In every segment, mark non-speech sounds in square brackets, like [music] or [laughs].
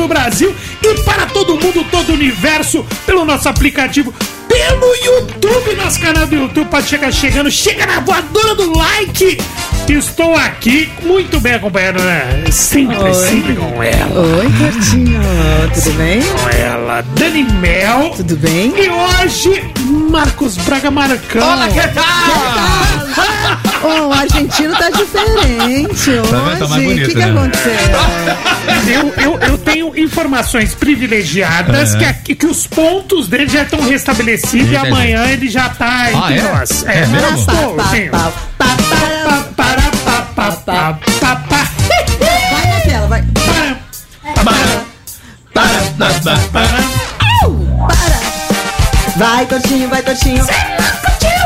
todo o Brasil e para todo mundo, todo o universo, pelo nosso aplicativo, pelo YouTube, nosso canal do YouTube, pode chegar chegando, chega na voadora do like. Estou aqui muito bem acompanhado, né? Sempre, Oi. sempre com ela. Oi, Curtinho. Tudo bem? Com ela, Dani Mel. Tudo bem? E hoje, Marcos Braga Marcão. Olá, que tal? Oh, o argentino tá diferente hoje. Tá vendo? Tá O que, que né? aconteceu? Eu, eu, eu tenho informações privilegiadas É. que, aqui- que os pontos dele já estão restabelecidos e Entendi. amanhã ele já tá Ah, entre é? nós. É mesmo? estou, Pá, sim. pá, pá, pá, Pa, para, pa, pa, pa, pa, pa. Vai na tela, vai. Vai, Tortinho, vai, Tortinho.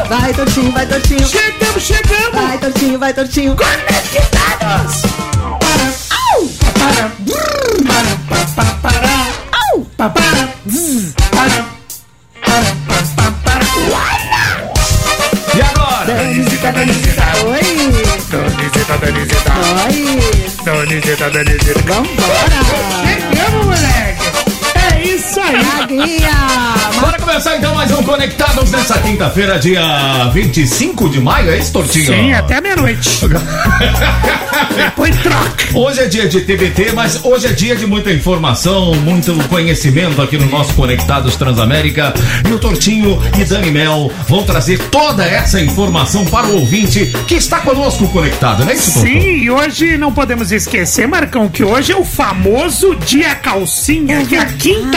Vai, Tortinho, vai, Tortinho. Chegamos, chegamos! Vai, Tortinho, vai, Tortinho. Conectados! Para, para, para, para, para, Au! para, para, para, para, para, para. E agora? Danisita, Danisita, Oi! Danisita, Danisita, Oi! Danisita, Danisita. Vambora! Chegamos, moleque! É isso aí! Aguinha! Bora começar então mais um Conectados nessa quinta-feira, dia 25 de maio, é isso, Tortinho? Sim, até meia-noite. [laughs] Depois troca. Hoje é dia de TBT, mas hoje é dia de muita informação, muito conhecimento aqui no nosso Conectados Transamérica. E o Tortinho e Dani Mel vão trazer toda essa informação para o ouvinte que está conosco conectado, não é isso, Torto? Sim, e hoje não podemos esquecer, Marcão, que hoje é o famoso dia calcinha, que a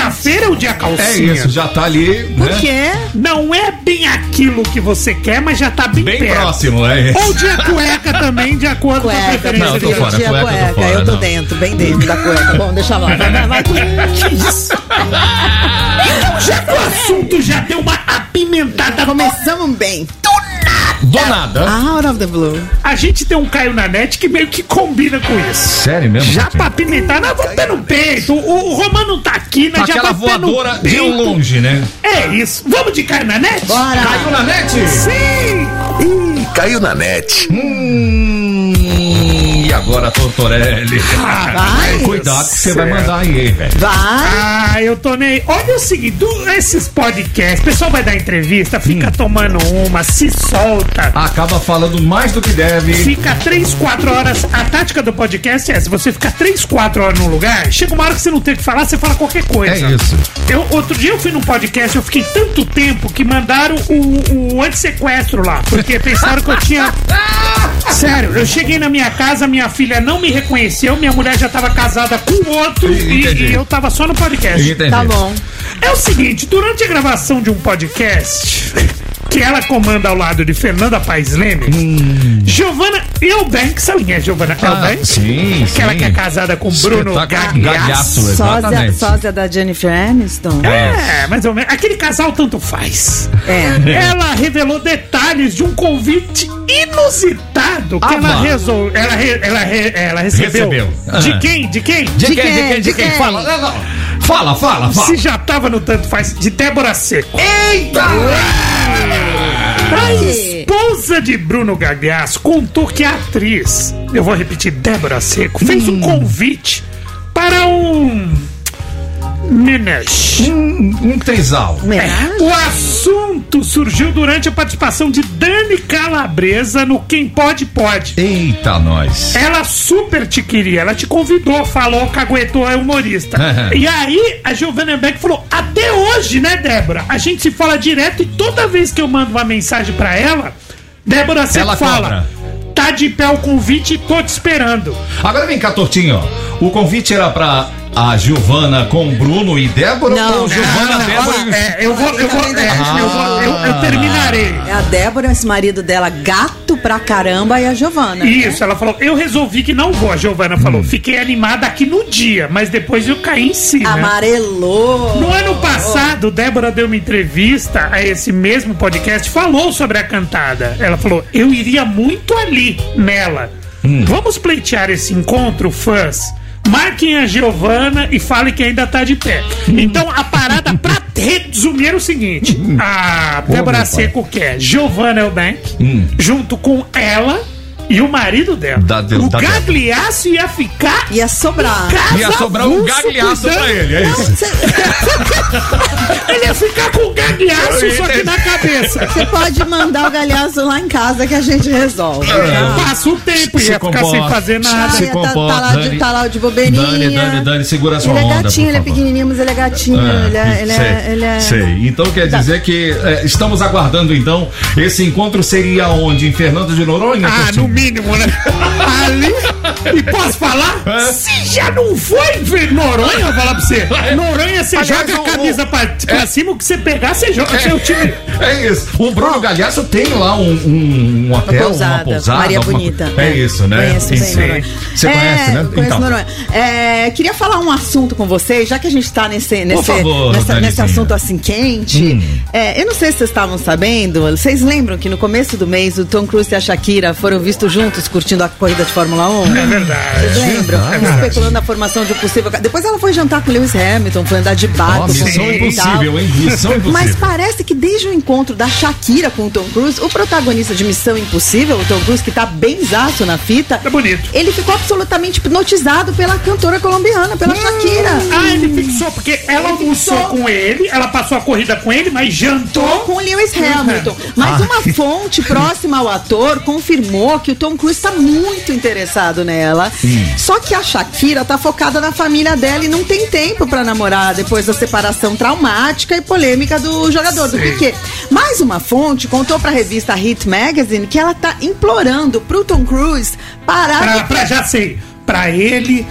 quinta-feira é o dia É calcinha. isso, já tá ali, Por né? quê? Não é bem aquilo que você quer, mas já tá bem, Bem perto. próximo, é. Ou dia cueca também, de acordo com a Cueca, preferência Não, eu tô fora, dia cueca, eu tô cueca. fora, Eu tô não. dentro, bem dentro da cueca. Bom, deixa lá. Vai, vai, vai. Que isso? Então, já que o assunto já deu uma apimentada, Começamos bem. Do nada. Out of the blue. a gente tem um Caio na net que meio que combina com isso. Sério mesmo? Já Tortinho? pra apimentar, nós vamos pé no peito. O, o Romano tá aqui, né? Já Aquela voadora de longe, né? É isso. Vamos de Caio na net? Bora. Caiu na net? Sim! Ih, caiu na net. Hum, agora, Tortorelli? Vai. Cuidado que você vai mandar aí, velho. Vai. Ah, eu tô nem. Olha o seguinte, do- esses podcasts, o pessoal vai dar entrevista, Hum. fica tomando uma, se solta. Acaba falando mais do que deve. Fica 3, 4 horas. A tática do podcast é essa: você fica 3, 4 horas num lugar, chega uma hora que você não tem o que falar, você fala qualquer coisa. É isso. Eu, outro dia eu fui num podcast, eu fiquei tanto tempo que mandaram o, o antissequestro lá, porque pensaram que eu tinha. [laughs] Sério, eu cheguei na minha casa, minha filha não me reconheceu, minha mulher já tava casada com outro e, e eu tava só no podcast. Entendi. Tá bom. É o seguinte, durante a gravação de um podcast que ela comanda ao lado de Fernanda Paes Leme, Giovana Eubanks, sabe quem é Giovana Hum. Ah, Eubanks? sim, Aquela sim. que é casada com Bruno. Gagliasso. Sósia, sósia da Jennifer Aniston. É, mais ou menos. Aquele casal tanto faz. É. Ela revelou detalhes de um convite inusitado que Ah, ela, resol... ela, re- ela, re- ela recebeu. Recebeu. De Ah. quem? De quem? De, De quem? De quem? quem? De De quem? quem? Fala, não, não. Fala, fala, fala. Se já tava no tanto faz. De Débora Seco. Eita! A esposa de Bruno Gagliasso contou que a atriz, eu vou repetir, Débora Seco, fez um convite para um. Menage. Um, um trisal. Homenagem? O assunto surgiu durante a participação de Dani Calabresa no Quem Pode Pode. Eita, nós. Ela super te queria, ela te convidou, falou, caguetou, é humorista. [laughs] E aí, a Giovanna Beck falou: até hoje, né, Débora? A gente se fala direto e toda vez que eu mando uma mensagem pra ela, Débora sempre Ela fala: cobra. tá de pé o convite, tô te esperando. Agora vem cá, Tortinho. ó. O convite era pra a Giovana com Bruno e Débora Não, ou Giovana, não, Débora olha, e... É, eu vou, eu vou, é, Ah. eu, vou eu, eu terminarei. É a Débora, esse marido dela, gato pra caramba, e a Giovana. Isso, ela falou, eu resolvi que não vou, a Giovana falou. Fiquei animada aqui no dia, mas depois eu caí em si, né? Amarelou. No ano passado, Débora deu uma entrevista a esse mesmo podcast, falou sobre a cantada. Ela falou: Eu iria muito ali, nela. Vamos pleitear esse encontro, fãs? Marquem a Giovana e falem que ainda tá de pé. Então, a parada pra resumir é o seguinte: a Débora meu pai. Seco quer Giovana Elbank, junto com ela e o marido dela. Da- da- o da- gagliaço ia ficar Ia sobrar. Ia sobrar um cuidando- pra ele, é isso. [laughs] Ele ia ficar com o gagliaço só que na cabeça. você pode mandar o galhaço lá em casa que a gente resolve. tá? Passa o tempo, Se ia ficar sem fazer nada. Se tá, comporta, tá lá de, tá lá de bobeirinha. Dani, Dani, Dani, segura a sua Ele é onda, gatinho, por ele é pequenininho, mas ele é gatinho. ele é, ele sei, é, ele é... sei. Então quer dizer que é, estamos aguardando então esse encontro seria onde? Em Fernando de Noronha? Ah, no mínimo, né? Ali. E posso falar? É. Se já não foi em Noronha, eu vou falar pra você. Noronha, você Aliás, joga o- a camisa pra, pra cima, o que você pegar, você joga. Seu time. É isso. O Bruno Galhaço tem lá um, um, um hotel, uma pousada, pousada. Maria alguma Bonita. É isso, né? Conheço bem Sim. Noronha. Você conhece, É, né? Conheço Então. Noronha. É, queria falar um assunto com vocês, já que a gente tá nesse, nesse, favor, nessa- nesse assunto assim quente. Hum. É, eu não sei se vocês estavam sabendo, vocês lembram que no começo do mês o Tom Cruise e a Shakira foram vistos juntos curtindo a corrida de Fórmula 1? É verdade. Vocês lembram? verdade. Especulando a formação de um possível. Depois ela foi jantar com Lewis Hamilton, foi andar de barco. missão ele impossível, hein? Missão impossível. Mas parece que desde o encontro da Shakira com o Tom Cruise, o protagonista de Missão Impossível, o Tom Cruise, que tá benzaço na fita, É bonito. ele ficou absolutamente hipnotizado pela cantora colombiana, pela Shakira. Ah, ele fixou, porque ela almoçou fixou. com ele, ela passou a corrida com ele, mas jantou. Com Lewis Hamilton. Ah. Mas uma [laughs] fonte próxima ao ator confirmou que o Tom Cruise tá muito interessado nela. Hum. Só que a Shakira tá focada na família dela e não tem tempo pra namorar depois da separação traumática e polêmica do jogador, do Sim. Piquet. Mais uma fonte contou pra revista Hit Magazine que ela tá implorando pro Tom Cruise parar Pra, de pra, já sei, pra ele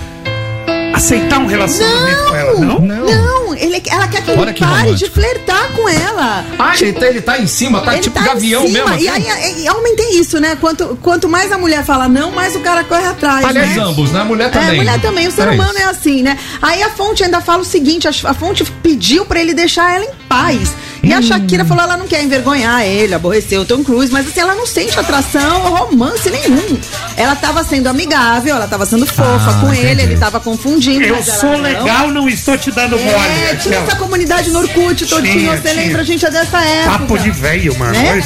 aceitar um relacionamento com ela, não? Não, ele, ela quer que ele Olha que pare romântico. de flertar com ela. Ah, ele tá, ele tá em cima, tá Ele tipo tá em gavião cima. mesmo. E assim? aí, e homem tem isso, né? Quanto, quanto mais a mulher fala não, mais o cara corre atrás. Aliás, né? ambos, né? A mulher É, também. a mulher também, o ser É humano isso. é assim, né? Aí a fonte ainda fala o seguinte: a, a fonte pediu pra ele deixar ela em paz. E a Shakira falou: ela não quer envergonhar ele, aborrecer o Tom Cruise, mas assim, ela não sente atração ou romance nenhum. Ela tava sendo amigável, ela tava sendo fofa Ah, com ele, entendi. ele tava confundindo. Eu sou não. legal, não estou te dando mole. É, tinha Aquela. essa comunidade no Orkut, Totinho, Tinha, você tinha. lembra? A gente é dessa época. Papo de velho, mano. né?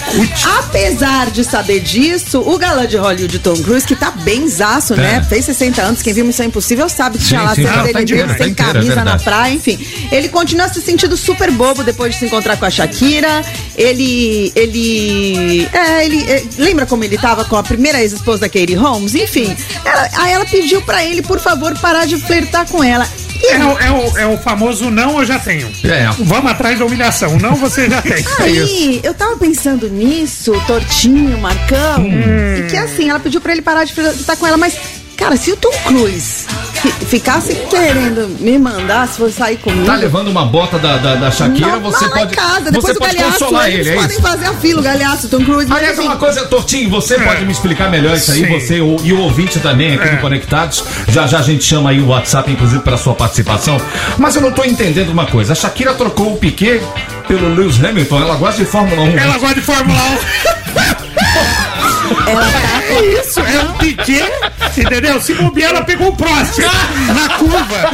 Apesar de saber disso, o galã de Hollywood Tom Cruise, que tá benzaço, né? É. Fez 60 anos, quem viu Missão Impossível sabe que tinha Sim, lá sim, cena tá, dele, tá tá sem é camisa na praia, enfim. Ele continua se sentindo super bobo depois de se encontrar com a Shakira. Ele. Ele. É, ele. é, lembra como ele tava com a primeira ex-esposa da Katie Holmes? Enfim. ela- aí ela pediu pra ele, por favor, parar de flertar com ela. É o, é, o, é o famoso não eu já tenho. É. Vamos atrás da humilhação. Não você já tem. [laughs] Aí, eu tava pensando nisso, Tortinho, Marcão, Hum. e que assim, ela pediu pra ele parar de estar com ela, mas, cara, se o Tom Cruise ficasse querendo me mandar, se fosse sair comigo. Tá levando uma bota da, da, da Shakira, não, você pode. em casa, depois você pode galhaço, consolar eles ele, é podem isso? fazer a fila, o galhaço, Tom Cruise. Aliás, assim, uma coisa, Tortinho, você pode me explicar melhor isso aí, Sim. você o- e o ouvinte também aqui É. no Conectados. Já já a gente chama aí o WhatsApp, inclusive, para sua participação. Mas eu não tô entendendo uma coisa. A Shakira trocou o Piquet pelo Lewis Hamilton. Ela gosta de Fórmula 1. Ela gosta de Fórmula 1. [laughs] ela tá É isso, é um Piquet, entendeu? Se bobear, ela pegou o Prost na curva.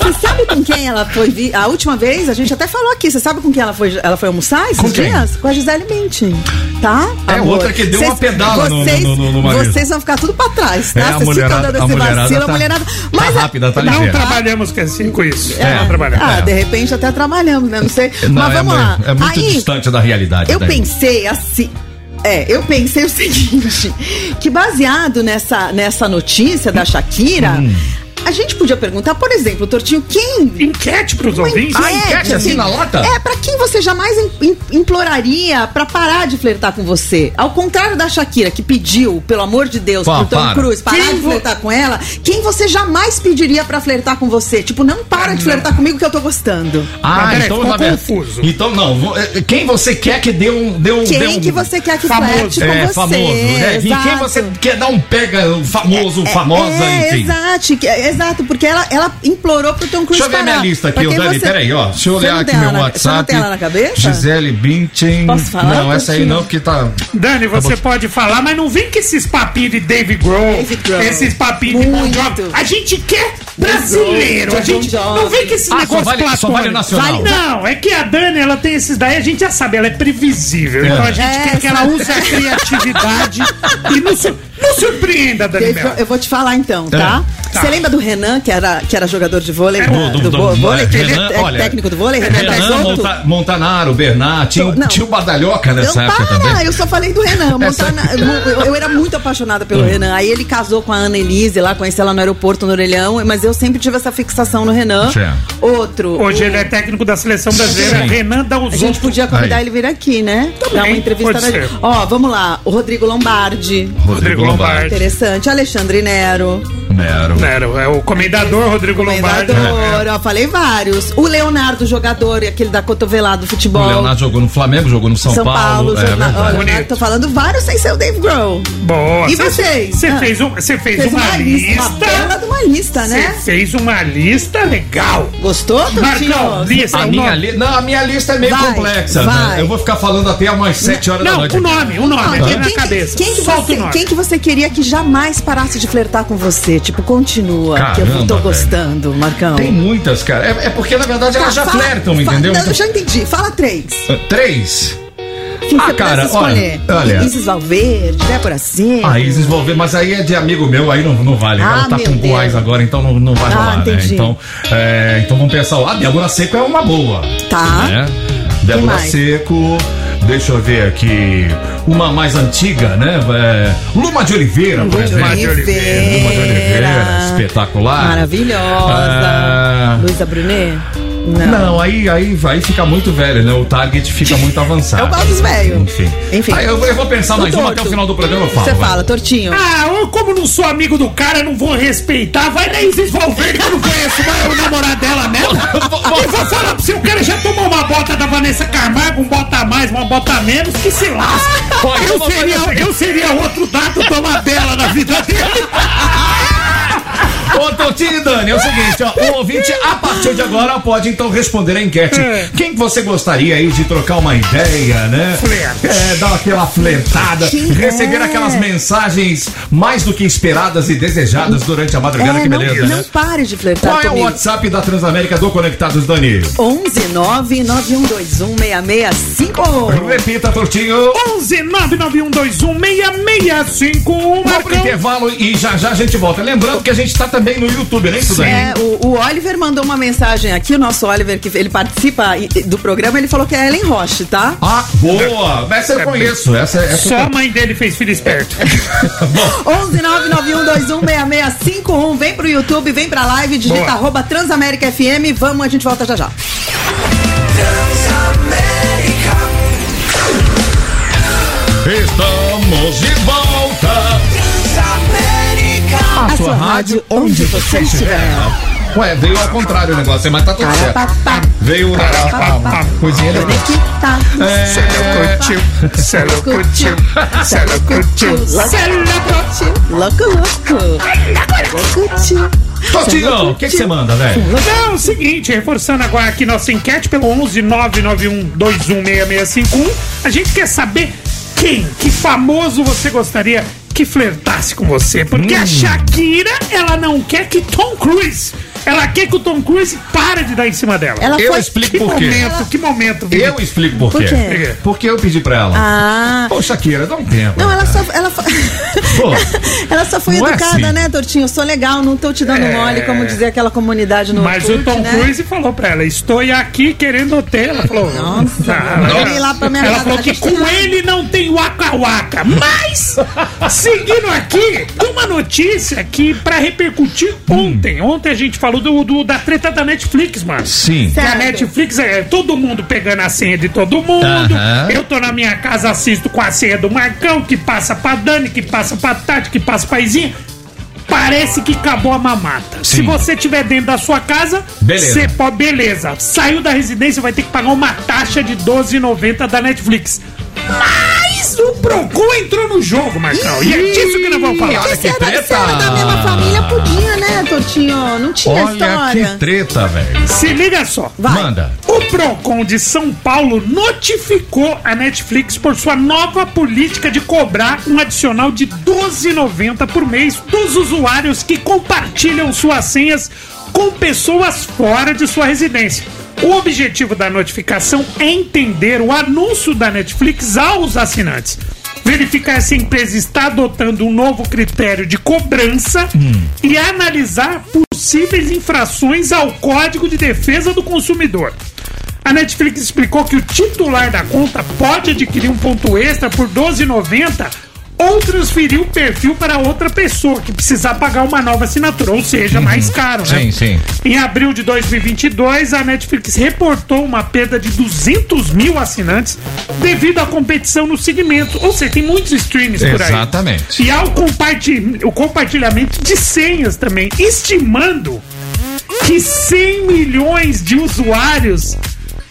Você sabe com quem ela foi vi- a última vez? A gente até falou aqui. Você sabe com quem ela foi, ela foi almoçar esses Com quem? dias? Com a Gisele Bündchen, tá? É, amor? outra que deu uma pedala no- vocês, no- no- no marido. Vocês vão ficar tudo pra trás, tá? É, a Vocês ficam mulherada- dando a esse mulherada vacilo, tá- a mulherada... tá é- rápida, tá Não ligeira. trabalhamos com assim com isso. É. Não trabalhamos. Ah, É. de repente até trabalhamos, né? Não sei. Não, Mas é vamos lá. É muito Aí, distante da realidade. eu daí. pensei assim. É, eu pensei o [laughs] seguinte: que baseado nessa, nessa notícia da Shakira, Hum. A gente podia perguntar, por exemplo, Tortinho, quem Enquete pros uma ouvintes. Ah, enquete assim na lata? É, pra quem você jamais im- im- imploraria pra parar de flertar com você? Ao contrário da Shakira, que pediu, pelo amor de Deus, Pá, pro Tom para. Cruise parar Quem de vo- flertar com ela, quem você jamais pediria pra flertar com você? Tipo, não para de não. flertar comigo que eu tô gostando. Ah, Mas, peraí, então verdade- confuso. Então não, vo- é, quem você quer que dê um, dê um, dê Quem um que você quer que famoso. flerte com é você? famoso, né? E quem você quer dar um pega famoso, famosa, é, enfim. Exato, que- é, exato, porque ela, ela implorou pro Tom Cruise Deixa eu ver parar. minha lista aqui, ô Dani. você- Peraí, ó. Deixa eu olhar aqui meu na- WhatsApp. Você não tem ela na cabeça? Gisele Bündchen. Posso falar, Não, essa aí não, porque tá. Dani, você pode falar, mas não vem com esses papinhos de David Grohl, David Grohl. esses papinhos de Bon. Jovi. A gente quer brasileiro, a gente não vem com esses Ah, só negócios vale- só platônicos. vale nacional. Não, é que a Dani, ela tem esses daí, a gente já sabe, ela é previsível. É. Então a gente É, quer que ela use a criatividade [laughs] e não surpreenda, Dani Dave, Mel. eu vou te falar então, tá? tá. Você lembra do Renan, que era, que era jogador de vôlei? É, do- do, do- do- vôlei, que ele Renan, é olha, técnico do vôlei, Renan, Renan, Peixoto? Monta- Montanaro, Bernard, tinha, o- Não. tinha o Badalhoca Não, nessa época para! também. Eu só falei do Renan. [laughs] Montana, [laughs] eu, eu era muito apaixonada pelo Hum. Renan. Aí ele casou com a Ana Elise lá, conheci ela no aeroporto no Orelhão, mas eu sempre tive essa fixação no Renan. Certo. Outro. Hoje o- ele é técnico da seleção brasileira, Sim. Renan dá A os gente outros. podia convidar Aí. ele vir aqui, né? Dar uma entrevista. Ó, vamos lá. O Rodrigo Lombardi. Rodrigo Lombardi. Interessante. Alexandre Nero. Nero. Nero, é o comendador Rodrigo Lombardi. Comendador, ó, falei vários. O Leonardo, jogador, e aquele da cotovelada do futebol. O Leonardo jogou no Flamengo, jogou no São, São Paulo, é jorna- verdade. ó, Leonardo, Bonito. tô falando vários sem ser o Dave Grohl. Boa. E Cê- vocês? Você Ah. fez, um, você fez, Fez uma, lista. Uma bela lista. de uma lista, Você né? fez uma lista legal. Gostou? Marcão, lista. A minha, li... não, a minha lista é meio Vai, complexa. vai. Né? Eu vou ficar falando até umas 7 horas da Não, noite. o nome, o nome, Não, aqui quem, na quem- cabeça. quem que Solta você, o nome. quem que você queria que jamais parasse de flertar com você? Tipo, continua, que eu Caramba, tô velho. gostando, Marcão. Tem muitas, cara. É, é porque, na verdade, elas já fala- flertam, fala- entendeu? Não, Então- eu já entendi. Fala três. Ah, Três? Quem Ah, cara, escolher? olha, olha. Isis Valverde, Débora Seco. A Isis Volver, mas aí é de amigo meu, aí não, não vale. Ah, Ela tá com boas agora, então não, não vai Ah, rolar, né? entendi. Então, é, então vamos pensar, ó, a Débora Seco é uma boa. Tá. Né? Débora? Seco, deixa eu ver aqui. Uma mais antiga, né? É, Luma de Oliveira, por Luma de exemplo. Oliveira. Luma de Oliveira, espetacular. Maravilhosa. Ah. Luísa Brunet? Não, aí, aí, aí fica muito velho, né? O target fica [laughs] muito avançado. Eu gosto dos velhos. Enfim. Enfim. Aí eu, eu vou pensar mais uma até o final do programa eu falo. Você vai. fala, tortinho. Ah, eu como não sou amigo do cara, não vou respeitar. Vai na Isis Valverde que eu não conheço mais o namorado dela mesmo. [laughs] E vou falar pra você, o cara já tomou uma bota da Vanessa Camargo, um bota a mais, uma bota menos, que se lasca. Pô, eu seria, eu seria outro dado tomar dela na vida dele. [laughs] Ô, Totinho e Dani, é o seguinte, ó, o ouvinte, a partir de agora, pode então responder a enquete. É. Quem que você gostaria aí de trocar uma ideia, né? Flerte. É, dar aquela flertada, receber é? aquelas mensagens mais do que esperadas e desejadas durante a madrugada, É, que não, beleza, não né? pare de flertar Qual é o. WhatsApp da Transamérica do Conectados, Dani? 11 99121 6651. Repita, Tortinho. 11 99121 6651, Vamos pro Marcão. intervalo e já já a gente volta. Lembrando que a gente tá também no YouTube, né, isso daí? É, o, o Oliver mandou uma mensagem aqui, o nosso Oliver, que ele participa do programa, ele falou que é Ellen Roche, tá? Ah, boa! Essa eu conheço. Essa, essa Só a mãe dele fez filho esperto. 11 99121 6651. Vem pro YouTube, vem pra live, digita Boa. arroba Transamérica FM. Vamos, a gente volta já já. Estamos de volta! Sua rádio, onde você estiver. Ué, veio ao contrário o negócio, mas tá tudo certo. Veio a coisinha da. conectar. Cê não curtiu, cê não curtiu, cê não curtiu, cê não curtiu. Louco, louco. Totinho, o que você manda, velho? Não, é o seguinte, reforçando agora aqui nossa enquete pelo 11 991 216651, a gente quer saber quem, que famoso você gostaria que flertasse com você. Porque Hum. a Shakira, ela não quer que Tom Cruise, ela quer que o Tom Cruise pare de dar em cima dela. Ela Eu foi. explico que por quê. momento, que momento, Vini. Eu explico por Por quê. quê? Porque eu pedi pra ela. Ah. Pô, Shakira, dá um tempo. Não, ela só. Ela, Pô, [laughs] ela só foi não é educada, assim. né, Tortinho? Eu sou legal, não tô te dando É. mole, como dizia aquela comunidade no Mas o Orkut, Tom né? Cruise falou pra ela: Estou aqui querendo ter. Ela falou: Nossa, "Ah, eu ela- lá pra minha Ela falou que com lá." ele não tem waka-waka. Mas, seguindo aqui, uma notícia que, pra repercutir ontem. Ontem a gente falou do, do- da treta da Netflix, mano. sim. Que a Certo. Netflix é todo mundo pegando a senha de todo mundo. Aham. Eu tô na minha casa, assisto com a senha do Marcão, que passa pra Dani, que passa pra Tati, que passa pra Izinha. Parece que acabou a mamata. Se Sim. você estiver dentro da sua casa, Beleza. você pode. Beleza. Saiu da residência, vai ter que pagar uma taxa de R$12,90 da Netflix. Mas Mas o Procon entrou no jogo, Marcão. E é disso que nós vamos falar. Olha Se que era, se treta. era da mesma família, podia, né, Totinho? Não tinha Olha história. que treta, velho. Se liga só. Vai. Manda. O Procon de São Paulo notificou a Netflix por sua nova política de cobrar um adicional de R$ 12,90 por mês dos usuários que compartilham suas senhas com pessoas fora de sua residência. O objetivo da notificação é entender o anúncio da Netflix aos assinantes. Verificar se a empresa está adotando um novo critério de cobrança e analisar possíveis infrações ao Código de Defesa do Consumidor. A Netflix explicou que o titular da conta pode adquirir um ponto extra por R$ 12,90 ou transferir o perfil para outra pessoa que precisar pagar uma nova assinatura, ou seja, mais caro, né? Sim, sim. Em abril de 2022, a Netflix reportou uma perda de 200 mil assinantes devido à competição no segmento. Ou seja, tem muitos streams por aí. Exatamente. E ao comparti- o compartilhamento de senhas também, estimando que 100 milhões de usuários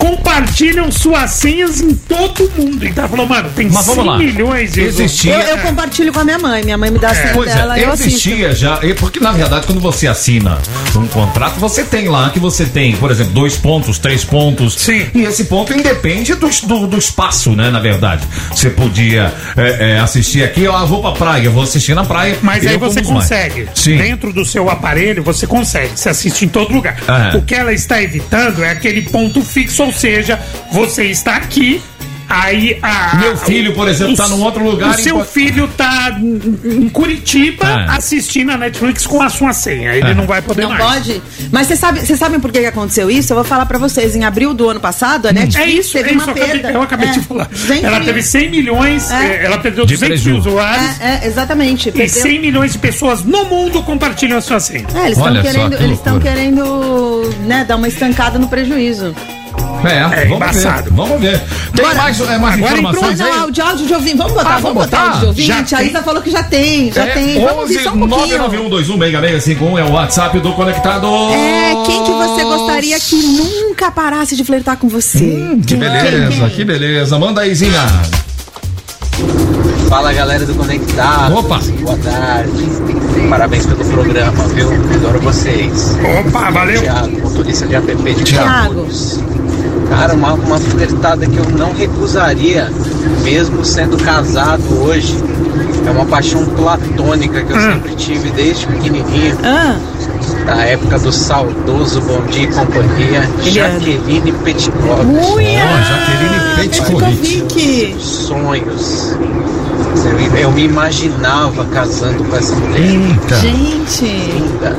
compartilham suas senhas em todo o mundo. Então falou, mano, tem Mas 100 vamos lá. milhões de Existia- Eu, eu compartilho com a minha mãe. Minha mãe me dá a senha Pois dela, é, eu assisto. existia já, porque na verdade quando você assina um contrato, você tem lá que você tem, por exemplo, dois pontos, três pontos. Sim. E esse ponto independe do, do, do espaço, né, na verdade. Você podia é, é, assistir aqui, ó, vou pra praia, vou assistir na praia. Mas aí você consegue. Sim. Dentro do seu aparelho, você consegue. Você assiste em todo lugar. Aham. O que ela está evitando é aquele ponto fixo, ou seja, você está aqui. Aí a. Meu filho, por exemplo, o- tá num outro lugar O seu enquanto- filho tá em em Curitiba Ah. assistindo a Netflix com a sua senha. Ele Ah. não vai poder Não mais. pode? Mas vocês sabem vocês sabem por que que aconteceu isso? Eu vou falar pra vocês. Em abril do ano passado, a Netflix É isso, teve é isso. uma Eu acabei, eu acabei É, de falar. 200 Ela teve 100 milhões, É. eh, ela perdeu De 200 mil prejuízo. usuários. É, é, exatamente. E Perdeu- 100 milhões de pessoas no mundo compartilham a sua senha. É, eles estão querendo, que eles querendo, né, dar uma estancada no prejuízo. É, vamos embaçado. ver. Vamos ver. Tem Bora. mais, é, mais Agora entrou- informações não, aí? áudio, áudio de ouvinte. Vamos botar, Ah, vamos vamos botar botar? áudio de ouvinte. Já A. Isa falou que já tem, já É, tem. Vamos ouvir só um pouquinho. 991216651 é o WhatsApp do Conectado. É, quem que você gostaria que nunca parasse de flertar com você? Hum, Que Quem- beleza, quem- que beleza. Manda aí, Zinha. Fala galera do Conectado. Opa. Boa tarde. Parabéns pelo programa, viu? Adoro vocês. Opa, valeu. Thiago, motorista de app de Thiago. Guarulhos. Cara, uma, uma flertada que eu não recusaria, mesmo sendo casado hoje. É uma paixão platônica que eu Hum. sempre tive desde pequenininho, Ah, da época do saudoso Bom Dia e Companhia. Jaqueline Petkovic. Uia! Jaqueline. Petkovic. Sonhos. Eu, eu me imaginava casando com essa mulher. Eita. Gente. linda.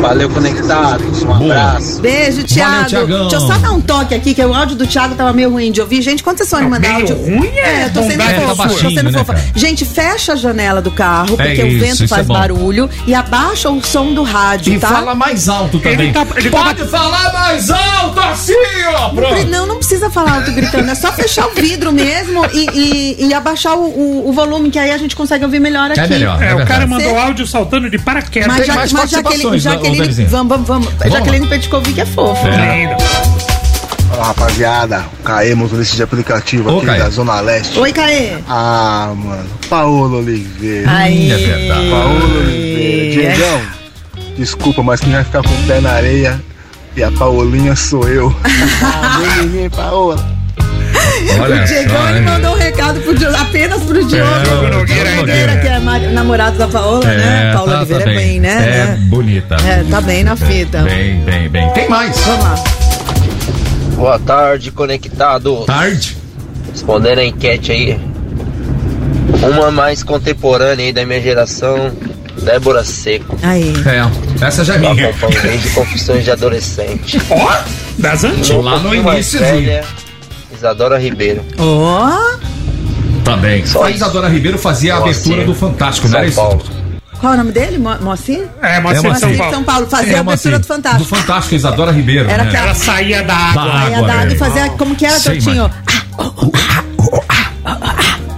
Valeu, conectados. Um Boa. abraço. Beijo, Thiago. Thiagão. Deixa eu só dar um toque aqui, que o áudio do Thiago tava meio ruim de ouvir. Gente, quando vocês forem mandar áudio. ruim é eu tô sendo É, tá fofa. baixinho, tô sendo né, fofa. cara? Gente, fecha a janela do carro, porque É o isso, vento isso é faz bom. barulho. E abaixa o som do rádio, E tá? fala mais alto também. Ele tá- ele Pode tava- falar mais alto assim, ó. Pronto. Não, não precisa falar alto gritando, é só fechar o vidro mesmo e, e- e abaixar o, o- o volume, que aí a gente consegue ouvir melhor aqui. É melhor. É, o cara mandou áudio saltando de paraquedas. Mas, Tem ja, mais mas Jaqueline, participações, né, ô, Jaqueline vamos, vamos, vamos. Vamos Jaqueline Petkovic é fofa. É. Lindo. Fala rapaziada, o Caê, motorista de aplicativo Ô, aqui Caê. da Zona Leste. Oi, Caê. Ah, mano, Paola Oliveira. Aí. é verdade. Paola Oliveira. Diegão, desculpa, mas quem vai ficar com o pé na areia e a Paulinha sou eu. [laughs] vem, vem, Paola. Olha [laughs] O Diegão, só, ele hein? mandou um recado pro Diogo, apenas pro Diogo. Diogo Nogueira, Diogo Nogueira, que é namorado da Paola, né? Paula tá- Oliveira tá é bem, né? É né? bonita. É, tá bem na fita. Bem, bem, bem. Tem mais. Vamos lá. Boa tarde, conectado. Tarde. Respondendo a enquete aí. Uma mais contemporânea aí da minha geração, Débora Seco. Aí. É, essa já é Eu minha. desde Confissões de Adolescente. Ó, das antigas. Lá no pouquinho mais velha, Isadora Ribeiro. Ó. Também. Só a isso. Isadora Ribeiro fazia a abertura do Fantástico, não São era isso? Paulo. Qual é o nome dele? Mo Moacir? É, mas É, é, São Moacir. Moacir de Paulo. São Paulo. Fazia É, a abertura assim, do Fantástico. Do Fantástico, Isadora Ribeiro. Era né? aquela- Ela saía da Da água. Aí a água, Dag velho. fazia como que era, Sei, Totinho?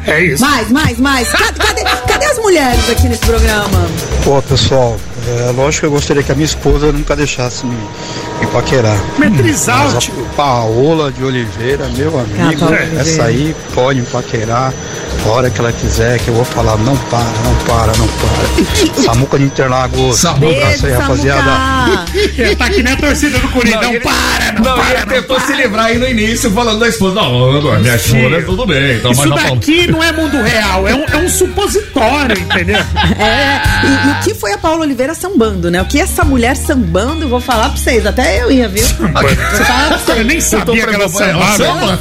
É isso. Mais, mais, mais. Cadê, cadê, cadê as mulheres aqui nesse programa? Pô, pessoal, É, lógico que eu gostaria que a minha esposa nunca deixasse me, me paquerar. Metrizal, Paola de Oliveira, meu amigo, essa aí pode me paquerar a hora que ela quiser, que eu vou falar, não para, não para, não para. [laughs] Samuca de Interlagos. Samuca. Um abraço aí, rapaziada. Tá aqui na torcida do Corinthians. Não, ele- para, não, Não, para. ele não tentou para. se livrar aí no início, falando da esposa. Não, não, minha esposa, tudo bem. Então, Isso falando. daqui não é mundo real, é um, é um supositório, entendeu? É, e, e o que foi a Paula Oliveira sambando, né? O que essa mulher sambando, eu vou falar pra vocês, até eu ia, viu? Eu nem sabia que ela É sambava. samba?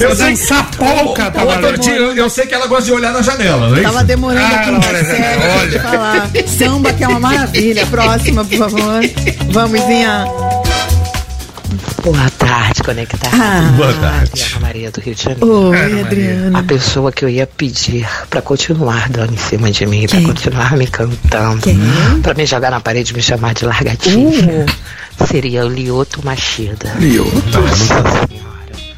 Eu sei sapolca, Tortinho, eu, eu sei que ela gosta de olhar na janela, não é Tava demorando Ah, aqui, olha. deixa eu falar. Samba que é uma maravilha. Próxima, por favor. Vamos, Izinha. Boa tarde, conectar. Ah. Boa tarde. Ana Maria do Rio de Janeiro. Oi, Adriana. A pessoa que eu ia pedir pra continuar dando em cima de mim, pra Quem? continuar me cantando, Quem? pra me jogar na parede e me chamar de largatinha, seria o Lioto Machida. Lioto. Nossa senhora.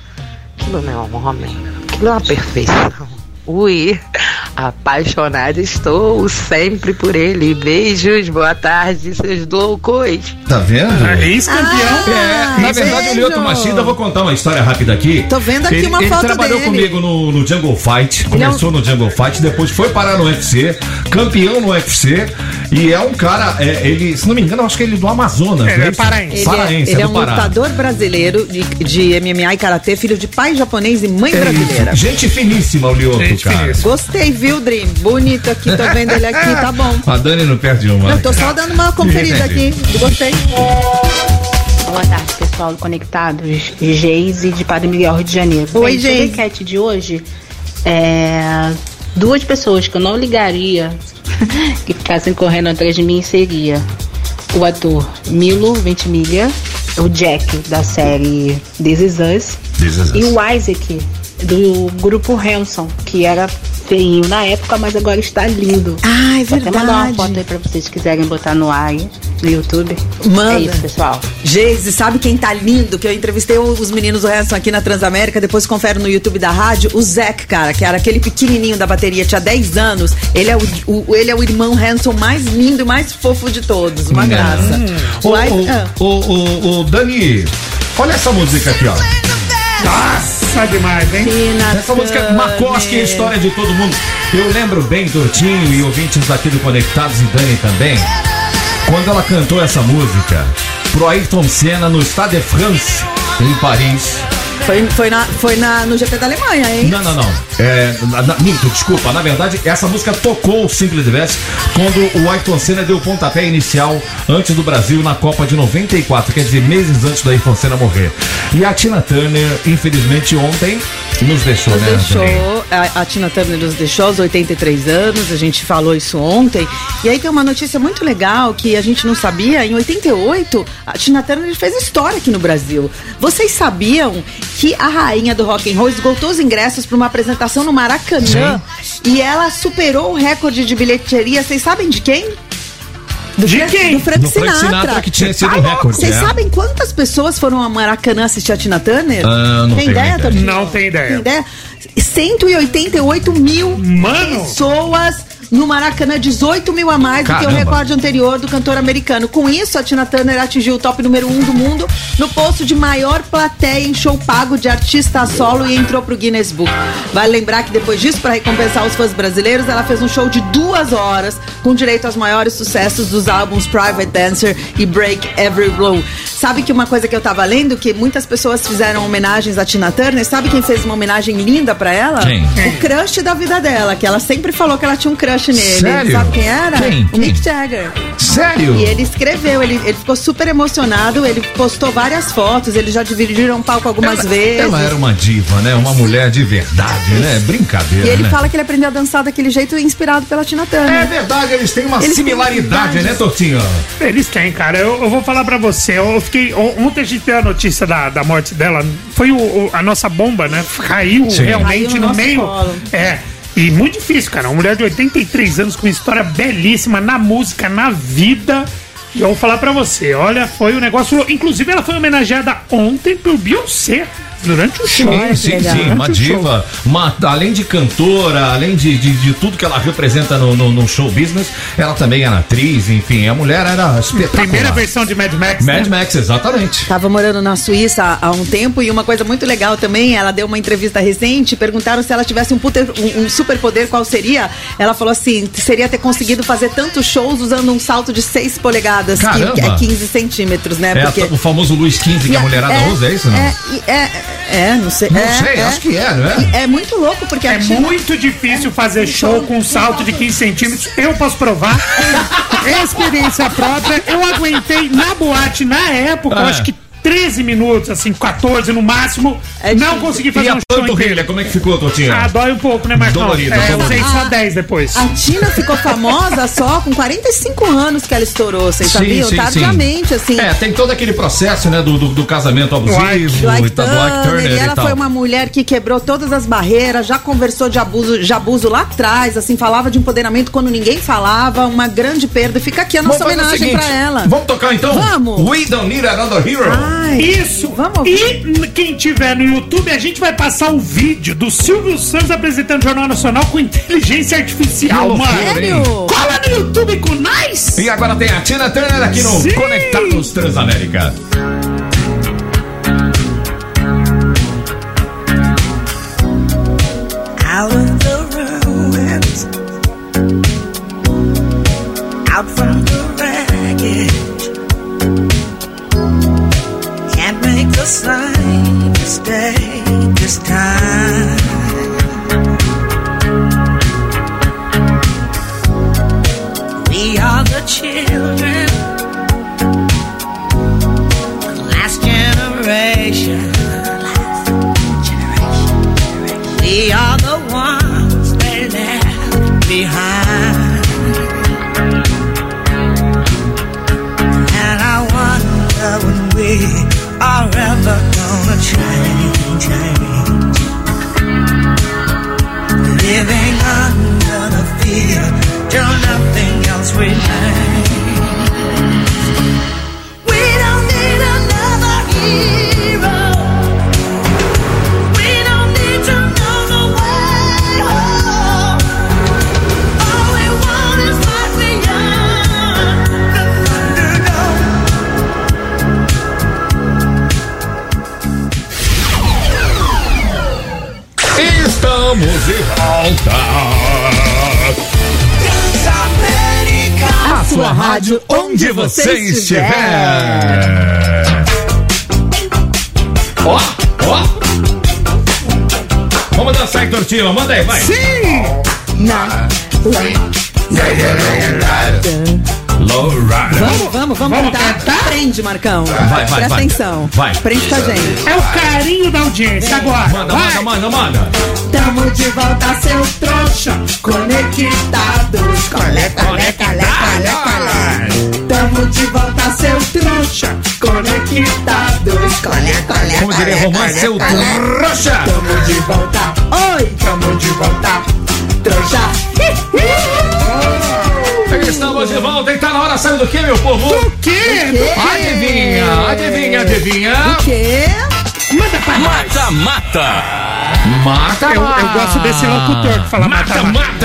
Aquilo não é um homem, aquilo é uma perfeição. Ui, apaixonada estou sempre por ele. Beijos, boa tarde, seus loucos. Tá vendo? É ex-campeão. É, na verdade, o beijo. Lioto Machida, eu vou contar uma história rápida aqui. Tô vendo aqui ele, uma ele foto trabalhou dele. comigo no, no Jungle Fight, Ele é começou no Jungle Fight, depois foi parar no UFC, campeão no UFC, e é um cara, é, ele, se não me engano, eu acho que ele é do Amazonas. Ele né? é paraense. Ele é, Paraense, ele é do um Pará. lutador brasileiro de, de MMA e karatê, filho de pai japonês e mãe brasileira. Gente finíssima, o Lioto, Gente cara. finíssima. Gostei, viu, Dream? Bonito aqui, tô vendo ele aqui, tá bom. A Dani não perde uma. Eu tô só dando uma conferida aqui. Gostei. Boa tarde, pessoal do Conectados. Geise de Padre Miguel, Rio de Janeiro. Oi, sobre a Geise. enquete de hoje, é, duas pessoas que eu não ligaria [laughs] que ficassem correndo atrás de mim seria o ator Milo Ventimiglia, o Jack da série This Is Us This Is Us. e o Isaac do grupo Hanson, que era feinho na época, mas agora está lindo. Ah, é Vou até mandar uma verdade. foto aí pra vocês quiserem botar no ar aí, no YouTube. Manda. É isso, pessoal. Geise, sabe quem tá lindo? Que eu entrevistei os meninos do Hanson aqui na Transamérica, depois confere no YouTube da rádio. O Zac, cara, que era aquele pequenininho da bateria, tinha 10 anos. Ele é o, o- ele é o irmão Hanson mais lindo e mais fofo de todos. Uma graça. Ô, O ah. ô, ô, ô, ô, Dani, olha essa música aqui, ó. Nossa, demais, hein? Tina Essa música marcou, acho que a história de todo mundo. Eu lembro bem, Tortinho e ouvintes aqui do Conectados e Dani também, quando ela cantou essa música pro Ayrton Senna no Stade de France, em Paris. Foi, foi, na, foi na, no GP da Alemanha, hein? Não, não, não. É, na, na- minto, desculpa. Na verdade, essa música tocou o Simple the Best quando o Ayrton Senna deu o pontapé inicial antes do Brasil na Copa de 94, quer dizer, meses antes do Ayrton Senna morrer. E a Tina Turner, infelizmente, ontem nos deixou, Nos né? Deixou, a, a Tina Turner nos deixou aos 83 anos, a gente falou isso ontem. E aí tem uma notícia muito legal que a gente não sabia. Em 88, a Tina Turner fez história aqui no Brasil. Vocês sabiam que a rainha do rock and roll esgotou os ingressos para uma apresentação no Maracanã e ela superou o recorde de bilheteria. Vocês sabem de quem? Do De Frank- quem? Do Frank Do Frank Sinatra. Sinatra, que tinha sido Tá o louco. recorde, Vocês é. sabem quantas pessoas foram ao Maracanã assistir a Tina Turner? Ah, não Tem ideia, ideia. Não tem ideia. Tem ideia? 188 mil Mano! pessoas no Maracanã, 18 mil a mais do que o Caramba. recorde anterior do cantor americano. Com isso, a Tina Turner atingiu o top número 1 um do mundo no posto de maior plateia em show pago de artista a solo e entrou pro Guinness Book. Vale lembrar que depois disso, para recompensar os fãs brasileiros, ela fez um show de duas horas com direito aos maiores sucessos dos álbuns Private Dancer e Break Every Blow. Sabe que uma coisa que eu tava lendo, que muitas pessoas fizeram homenagens a Tina Turner, sabe quem fez uma homenagem linda pra ela? Quem? O crush da vida dela, que ela sempre falou que ela tinha um crush nele. Sério? Sabe quem era? Quem? O Mick Jagger. Sério? E ele escreveu, ele, ele ficou super emocionado, ele postou várias fotos, eles já dividiram um palco algumas ela, vezes. Ela era uma diva, né? Uma mulher de verdade, né? Brincadeira, E ele né? fala que ele aprendeu a dançar daquele jeito inspirado pela Tina Turner. É verdade, eles têm uma Eles têm similaridade, idades. né, Tortinho? Eles têm, cara. Eu, eu vou falar pra você. Eu fiquei. on- Ontem a gente deu a notícia da, da morte dela. Foi o, o- a nossa bomba, né? Caiu Sim. realmente Caiu no no, meio. colo. É. E muito difícil, cara. Uma mulher de 83 anos com uma história belíssima na música, na vida. E eu vou falar pra você. Olha, foi um negócio. Inclusive, ela foi homenageada ontem por Beyoncé. Durante o show. Sim, sim, legal. sim, uma diva, uma, além de cantora, além de, de, de tudo que ela representa no, no, no show business, ela também era atriz, enfim, a mulher era espetacular. Primeira versão de Mad Max. Mad né? Max, exatamente. Tava morando na Suíça há um tempo e uma coisa muito legal também, ela deu uma entrevista recente, perguntaram se ela tivesse um, puter- um, um superpoder, qual seria? Ela falou assim, seria ter conseguido fazer tantos shows usando um salto de 6 polegadas, que, Caramba! que é 15 centímetros, né? É o famoso Luiz 15 que a mulherada usa, é isso? Não? É, é, é, não sei. Não é, sei, é. acho que é, não é? Muito louco, porque É a Tina- muito difícil fazer show com um salto de 15 centímetros. Eu posso provar. [laughs] Experiência própria. Eu aguentei na boate, na época, Ah. acho que 13 minutos, assim, 14 no máximo. É não consegui E fazer a um show inteiro. como é que ficou, Totinha? Ah, dói um pouco, né, Marcão? Dolorida, é, eu usei só Ah, 10 depois. A Tina ficou famosa só com 45 anos que ela estourou, vocês sabiam? Tardiamente, assim. É, tem todo aquele processo, né, do, do, do casamento abusivo, Do Ike e tal, do Ike Turner, e e ela tal. foi uma mulher que quebrou todas as barreiras, já conversou de abuso, de abuso lá atrás, assim, falava de empoderamento quando ninguém falava, uma grande perda. Fica aqui a nossa Vamos homenagem seguinte, pra ela. Vamos tocar então? Vamos. We Don't Need Another Hero. Ai, Isso. Vamos. E quem tiver no YouTube, a gente vai passar o vídeo do Silvio Santos apresentando o Jornal Nacional com inteligência artificial, loucura, mano. Sério? Cola no YouTube com nós. E agora tem a Tina Turner aqui no Sim. Conectados Transamérica. Prende, Marcão. Vai, vai, Presta vai. atenção. Vai. Prende com a gente. É o carinho da audiência agora. Manda, Vai. manda, manda, manda. Tamo de volta, seu trouxa, conectados. Colé, colé, colé. Tamo de volta, seu trouxa, conectados. Colé, colé, Como diria romance, seu trouxa. Tamo de volta, oi, tamo de volta, trouxa. Estamos de volta e tá na hora, sabe do que, meu povo? O quê? Adivinha, adivinha, adivinha. Que? Manda pra nós. Mata, mata. Mata, Eu, eu gosto desse locutor que fala Mata, mata, mata.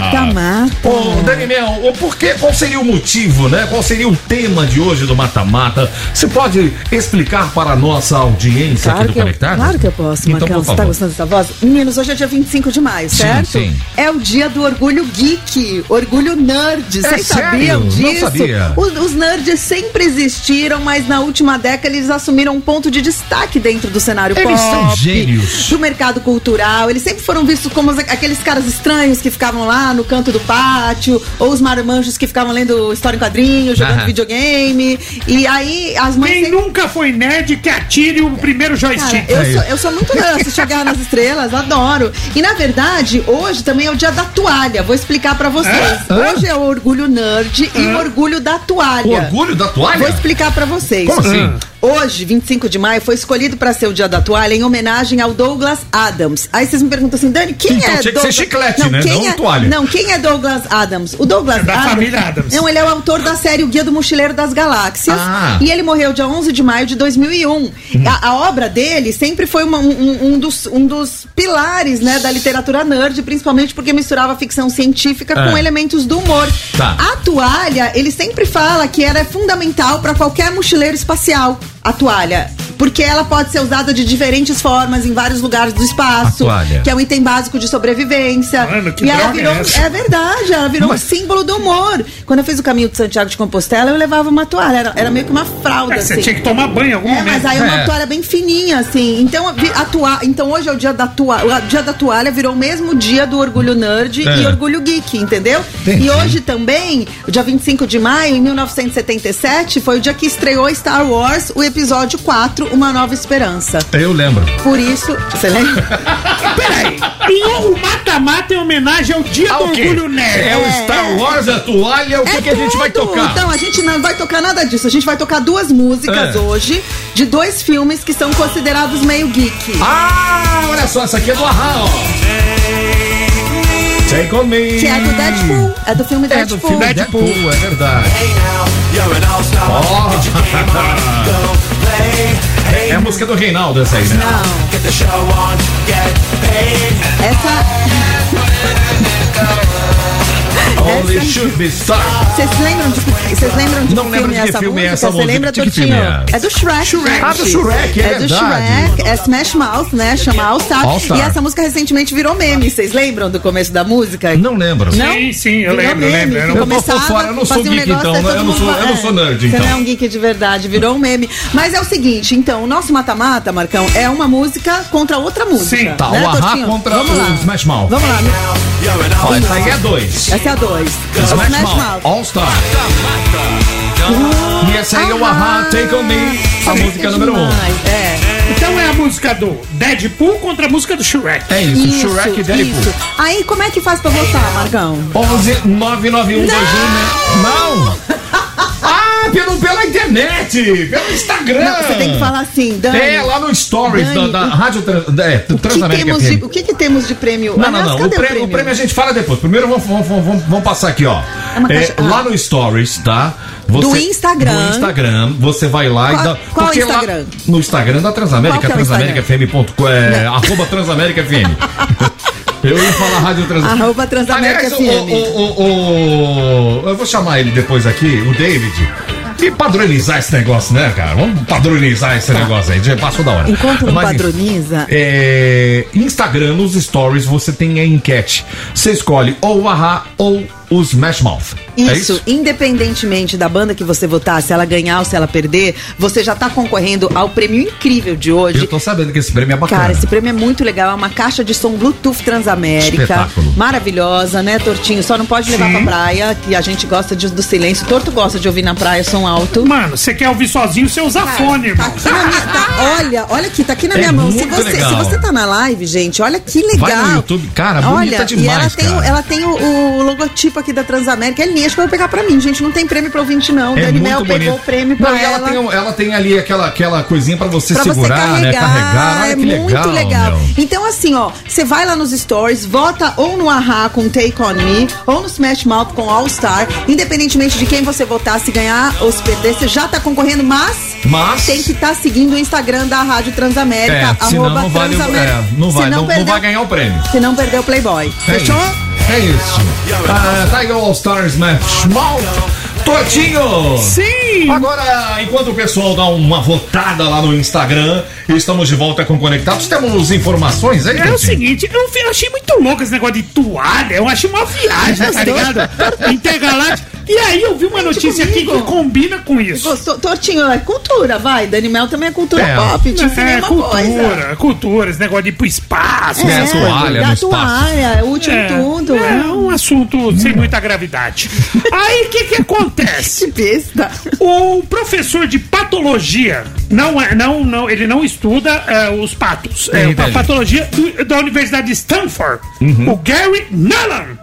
Mata, mata. Ô, Dani Mel, o porquê, qual seria o motivo, né? Qual seria o tema de hoje do Mata Mata? Você pode explicar para a nossa audiência Claro aqui do que, eu, Conectado? claro que eu posso, Então, Marcão. por Você tá favor. gostando dessa voz? Meninos, hoje é dia 25 de maio, Sim, certo? sim. É o dia do orgulho geek, orgulho nerd. Vocês sério? sabiam Não disso? sabia. Os, os nerds sempre existiram, mas na última década eles assumiram um ponto de destaque dentro do cenário Eles pop. são gênios. Do mercado cultural. Eles sempre foram vistos como aqueles caras estranhos que ficavam lá no canto do pátio, ou os marmanjos que ficavam lendo história em quadrinhos, jogando Aham. videogame. E aí as mães. Quem sempre- nunca foi nerd que atire o primeiro Cara, joystick. eu, É sou, eu sou muito a Guerra nas Estrelas, adoro. E na verdade, hoje também é o dia da toalha. Vou explicar pra vocês. Hã? Hoje é o orgulho nerd e o orgulho da O toalha. orgulho da toalha? Vou explicar pra vocês. Como assim? Hoje, 25 de maio, foi escolhido para ser o dia da toalha em homenagem ao Douglas Adams. Aí vocês me perguntam assim, Dani, quem Então é tinha que ser Douglas... chiclete, né? Quem Não é... toalha. Não, quem é Douglas Adams? O Douglas É da Adams. família Adams. Não, ele é o autor da série O Guia do Mochileiro das Galáxias. Ah. E ele morreu dia 11 de maio de 2001. A, a obra dele sempre foi uma- um, um dos, um dos pilares né, da literatura nerd, principalmente porque misturava ficção científica É. com elementos do humor. Tá. A toalha, ele sempre fala que ela é fundamental para qualquer mochileiro espacial. A toalha. Porque ela pode ser usada de diferentes formas em vários lugares do espaço. Toalha. Que é um item básico de sobrevivência. Mano, que e ela droga é virou. essa? É verdade, ela virou um símbolo do humor. Quando eu fiz o caminho de Santiago de Compostela, eu levava uma toalha. Era, era meio que uma fralda. É, você assim. tinha que tomar banho em algum É, momento. mas aí uma É. toalha bem fininha, assim. Então, vi- a toa... então hoje é o dia da toalha. O dia da toalha virou o mesmo dia do orgulho nerd É. e orgulho geek, entendeu? Entendi. E hoje também, o dia 25 de maio, em 1977, foi o dia que estreou Star Wars, o episódio 4, Uma Nova Esperança. Eu lembro. Por isso, você lembra? [laughs] Peraí, e o mata-mata em homenagem ao dia Ah, do o quê? orgulho nerd. É o Star Wars, a toalha, o que, É que a gente vai tocar? Então, a gente não vai tocar nada disso. A gente vai tocar duas músicas É. hoje de dois filmes que são considerados meio geek. Ah, olha só, essa aqui é do Ahá, ó. Take on me. Que é do Deadpool. É do filme É do Deadpool. filme Deadpool, é verdade. Ó. [laughs] É a música do Reinaldo essa aí, né? Essa. Only should be start. Vocês lembram de que, vocês lembram de Não que filme de é que essa filme é música? essa Você música. lembra, De que Tortinho? filme é? É do Shrek. Shrek. Ah, do Shrek, é É do verdade. Shrek, é Smash Mouth, né? Chama All Star. All Star. E essa música recentemente virou meme. Vocês lembram do começo da música? Não lembro. Não? Sim, sim, eu Virou lembro, meme, lembro. Eu tô por fora, eu não sou um geek, negócio, então, né? todo Eu não sou- eu não sou nerd, Você então. não é um geek de verdade, virou um meme. Mas é o seguinte, então, o nosso mata-mata, Marcão, é uma música contra outra música. Sim. Tá, né, o Ahá contra Vamos lá. o Smash Mouth. Vamos lá. Essa aí é dois. Essa é a 2. Smash Mouth, All Star. E essa aí é o Ahá, Take On Me, a música número um. É. Então é a música do Deadpool contra a música do Shrek. É isso, Isso, Shrek e Deadpool. isso. Aí, como é que faz pra votar, Marcão? 11 991 Não! Não! [laughs] Ah, pelo, pela internet! Pelo Instagram! Não, você tem que falar assim, Dani. É, lá no Stories Dani, da, da o- Rádio Trans, é, do O que, Transamérica temos FM. de, o que, que temos de prêmio? Não, não, Aliás, não. O cadê prêmio, o prêmio a gente fala depois. Primeiro vamos, vamos, vamos, vamos passar aqui, ó. É É. Lá no Stories, tá? Do Instagram. Do Instagram. Você vai lá e Qual- dá. qual porque lá- Instagram? no Instagram da Transamérica, Qual que é o transamericafm.com, é, arroba Transamérica FM. [laughs] Eu ia falar Rádio Transamérica. Arroba Transamérica Aliás, o, FM. o, o- o- eu vou chamar ele depois aqui, o David. E padronizar esse negócio, né, cara? Vamos padronizar esse negócio aí. Já passou da hora. Tá. Enquanto não Mas, padroniza. é, Instagram, nos stories, você tem a enquete. Você escolhe ou o Ahá ou o Smash Mouth. É Isso, isso? independentemente da banda que você votar, se ela ganhar ou se ela perder, você já tá concorrendo ao prêmio incrível de hoje. Eu tô sabendo que esse prêmio é bacana. Cara, esse prêmio é muito legal. É uma caixa de som Bluetooth Transamérica. Espetáculo. Maravilhosa, né, Tortinho? Só não pode levar pra praia, que a gente gosta de- do silêncio. Torto gosta de ouvir na praia som alto. Mano, você quer ouvir sozinho, você usa fone, Tá irmão. aqui na minha, tá- olha, olha aqui, tá aqui na É minha mão. Se você, legal. se você tá na live, gente, olha que legal. Vai no YouTube, cara, bonita olha, demais, E ela tem, o- cara. ela tem o, o logotipo aqui da Transamérica. É linha, acho que eu vou pegar pra mim, gente. Não tem prêmio pra ouvinte, não. É Dani Mel muito pegou bonito. o prêmio pra Não, ela, ela. tem, ela tem ali aquela, aquela coisinha pra você Pra segurar, você né? carregar, Carregar. Olha é que muito legal. legal. Então, assim, ó, você vai lá nos stories, vota ou no Ahá com Take On Me, ou no Smash Mouth com All Star. Independentemente de quem você votar, se ganhar ou se perder, você já tá concorrendo, mas, Mas- tem que estar seguindo o Instagram da Rádio Transamérica, É, senão não vale o- Transamérica. é, não vai, não- não perdeu- vai ganhar o prêmio. Se não perder o Playboy. É Fechou? isso. É isso. Ah, tá aí o All Stars Smash Mouth. Totinho! Sim! Agora, enquanto o pessoal dá uma votada lá no Instagram, estamos de volta com Conectados. Temos informações aí, É o Totinho? seguinte, eu fi- eu achei muito louco esse negócio de toalha. Eu achei uma viagem, [laughs] tá ligado? Intergaláctico. E aí eu vi uma notícia aqui que comigo. combina com isso. Gostou? Tortinho, é cultura, vai. Dani Mel também é cultura É. pop. É, uma cultura, coisa. cultura, esse negócio de ir pro espaço. É, coisas. toalha da toalha, é útil em tudo. É um assunto sem muita gravidade. Aí o que que acontece? Besta. O professor de patologia não é, não, não, ele não estuda é, os patos. É, a patologia do- da Universidade de Stanford. Uhum. O Gary Nolan.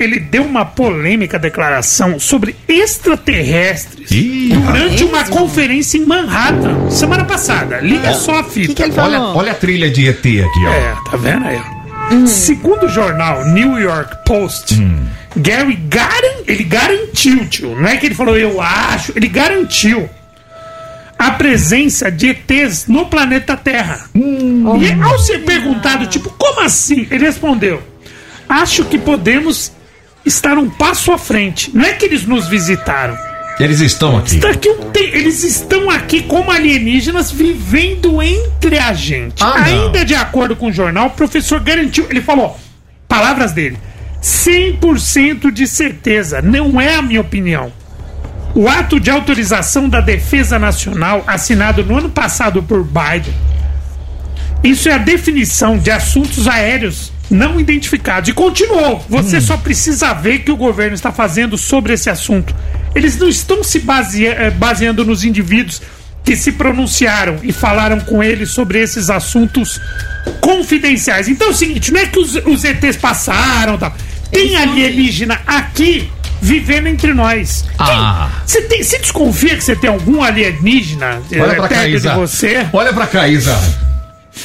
Ele deu uma polêmica declaração sobre extraterrestres durante uma conferência em Manhattan, semana passada. Liga só a fita. Olha, olha a trilha de ET aqui, ó. É, tá vendo aí? Segundo o jornal New York Post, Gary garan ele garantiu, tio. Não é que ele falou eu acho, ele garantiu a presença de ETs no planeta Terra. E ao ser perguntado, tipo, como assim? Ele respondeu: Acho que podemos estar um passo à frente. Não é que eles nos visitaram. Eles estão aqui. Está aqui um te- Eles estão aqui como alienígenas vivendo entre a gente. Ah. Ainda de acordo com o jornal, o professor garantiu. Ele falou, palavras dele: 100% de certeza, não é a minha opinião. O ato de autorização da Defesa Nacional, assinado no ano passado por Biden, isso é a definição de assuntos aéreos não identificados. E continuou. Você só precisa ver que o governo está fazendo sobre esse assunto. Eles não estão se basea- eh, baseando nos indivíduos que se pronunciaram e falaram com ele sobre esses assuntos confidenciais. Então é o seguinte, não é que os, os ETs passaram, tal. tem alienígena aqui vivendo entre nós. Ah. Você tem- desconfia que você tem algum alienígena eh, Olha pra cá, perto de você? Olha pra cá, Isa.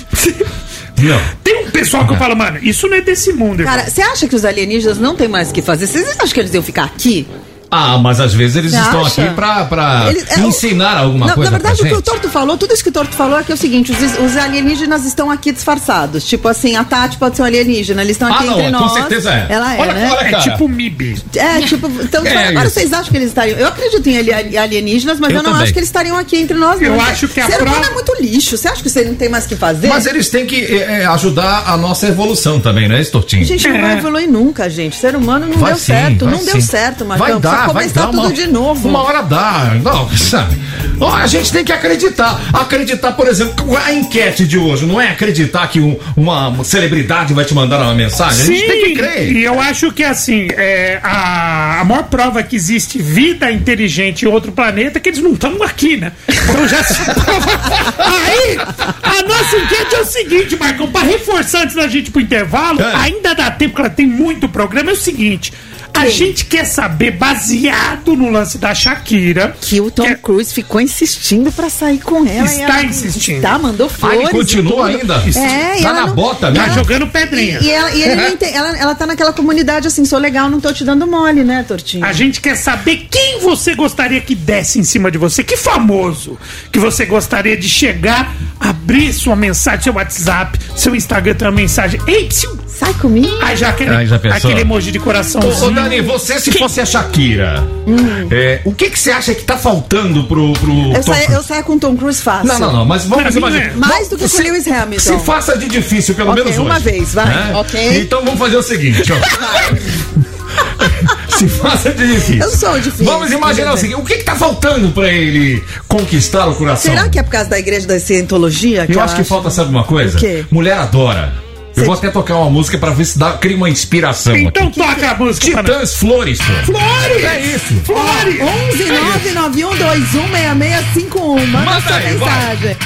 [laughs] Não. Tem um pessoal que eu falo, mano, isso não é desse mundo, irmão. Cara, você acha que os alienígenas não tem mais o que fazer? Vocês acham que eles iam ficar aqui? Ah, mas às vezes eles Você estão acha? aqui pra, pra Eles- é, ensinar alguma Não, coisa Na verdade, pra o que o. Torto falou, tudo isso que o Torto falou é que é o seguinte: os, os alienígenas estão aqui disfarçados. Tipo assim, a Tati pode ser um alienígena, eles estão Ah, aqui não, entre com nós. certeza é. Ela é, Olha- né? olha, É tipo MIB. É, tipo, então É agora isso. vocês acham que eles estariam. Eu acredito em ali- alienígenas, mas Eu eu, não também. acho que eles estariam aqui entre nós, não. Eu acho que a Ser humano prova- é muito lixo. Você acha que você não tem mais o que fazer? Mas eles têm que é, é, ajudar a nossa evolução também, não é, Tortinho? A gente não vai evoluir nunca, gente. Ser humano não Vai deu sim, certo. Não sim. deu certo, Marcão. Vai dar, Precisa vai dar uma, de novo. Uma hora dá. Não, sabe? Ó, a gente tem que acreditar. Acreditar, por exemplo, a enquete de hoje não é acreditar que um- uma celebridade vai te mandar uma mensagem. a gente tem que crer. E eu acho que assim, é, a, a maior prova que existe vida inteligente em outro planeta é que eles não estão aqui, né? Então já se [laughs] Aí, a nossa enquete é o seguinte, Marcão, pra reforçar antes da gente ir pro intervalo, É. ainda dá tempo que ela tem muito programa, é o seguinte. A gente quer saber, baseado no lance da Shakira, Que o Tom Cruise ficou insistindo pra sair com ela. Está e ela- insistindo. Tá, mandou Ah, flores. ele e continua ainda? É, e Tá ela na não- bota e mesmo? tá ela- jogando pedrinha. E, ela, e ele não ente- ela, ela tá naquela comunidade assim, sou legal, não tô te dando mole, né, Tortinho? A gente quer saber quem você gostaria que desse em cima de você. Que famoso que você gostaria de chegar, abrir sua mensagem, seu WhatsApp, seu Instagram tem uma mensagem. Ei, psiu! Sai comigo. Aí já aquele, Aí já pensou? aquele emoji de Ô, coraçãozinho. ô, Dani, você se fosse a Shakira, Hum. é, o que, que você acha que tá faltando pro. pro Eu Tom saio, eu saio com o Tom Cruise fácil. Não, não, não, mas vamos imaginar. é. Mais do que com o Lewis Hamilton. Se faça de difícil, pelo Ok, menos uma hoje. vez, vai, né? ok. Então vamos fazer o seguinte, ó. [laughs] Se faça de difícil. Eu sou difícil. Vamos imaginar o seguinte: o que, que tá faltando pra ele conquistar o coração? Será que é por causa da igreja da cientologia? Eu acho que acha? falta, sabe uma coisa? O quê? Mulher adora. Eu vou até tocar uma música pra ver se dá, cria uma inspiração. Então aqui. toca a música. Titãs Flores, pô. Flores! É isso. Flores! 11 991216651. Manda, Manda sua aí, vai. mensagem.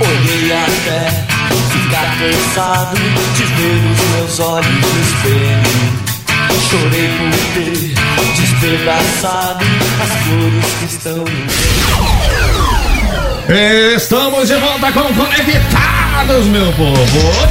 Olhei até ficar cansado de ver os meus olhos no espelho. Chorei por ter despedaçado as flores que estão no Estamos de volta com Conectados, meu povo.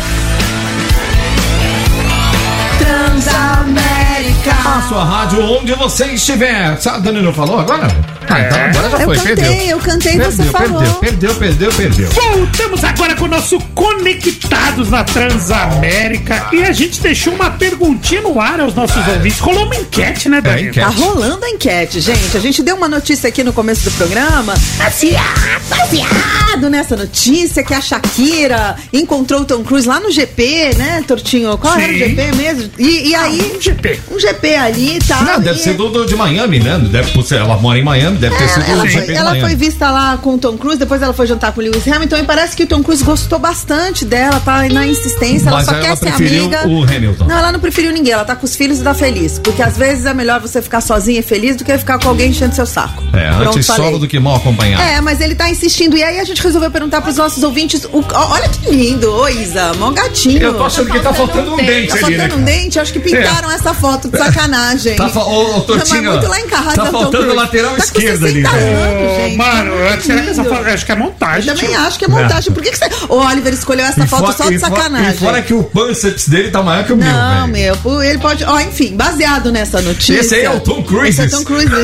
Transamérica. A sua rádio onde você estiver. Sabe, a Dani não falou agora? Ah, então agora já Eu foi, cantei, perdeu. eu cantei, perdeu, você falou. Perdeu, perdeu, perdeu, perdeu. Voltamos agora com o nosso Conectados na Transamérica. E a gente deixou uma perguntinha no ar aos nossos ouvintes. Rolou uma enquete, né, Dani? enquete. Tá rolando a enquete, gente. A gente deu uma notícia aqui no começo do programa. Baseado, baseado nessa notícia que a Shakira encontrou o Tom Cruise lá no GP, né, Tortinho? Qual era o Sim. GP mesmo? E, e aí. Um GP. Um GP ali e tal. Não, deve e- ser do, do de Miami, né? Deve, ela mora em Miami, deve ter sido É, ela, foi, ela foi vista lá com o Tom Cruise, depois ela foi jantar com o Lewis Hamilton e parece que o Tom Cruise gostou bastante dela, tá na insistência, Mas ela só ela quer ser preferiu amiga. o Hamilton. Não, ela não preferiu ninguém, ela tá com os filhos e tá feliz. Porque às vezes é melhor você ficar sozinha e feliz do que ficar com alguém enchendo seu saco. É, Pronto, antes falei. solo do que mal acompanhado. É, mas ele tá insistindo. E aí a gente resolveu perguntar pros nossos ouvintes. o- olha que lindo, ô Isa, mó gatinho. Eu tô achando que tá faltando um dente Tá ali, né? faltando um dente? Acho que pintaram essa foto de sacanagem. Tá fa- ô, ô, Tortinho, Mas muito lá em casa, tá Tom faltando o lateral Tá com esquerdo ali, 60 velho. Mano, será que essa lindo. foto. Acho que é montagem. Eu também tio. acho que é montagem. Por que, que você. O Oliver escolheu essa E foto só de e sacanagem? E fora que o pânceps dele tá maior que o meu, Não, meu, pô, ele pode. Ó, enfim, baseado nessa notícia. Esse aí é o Tom Cruise. Esse é o Tom Cruise. [laughs]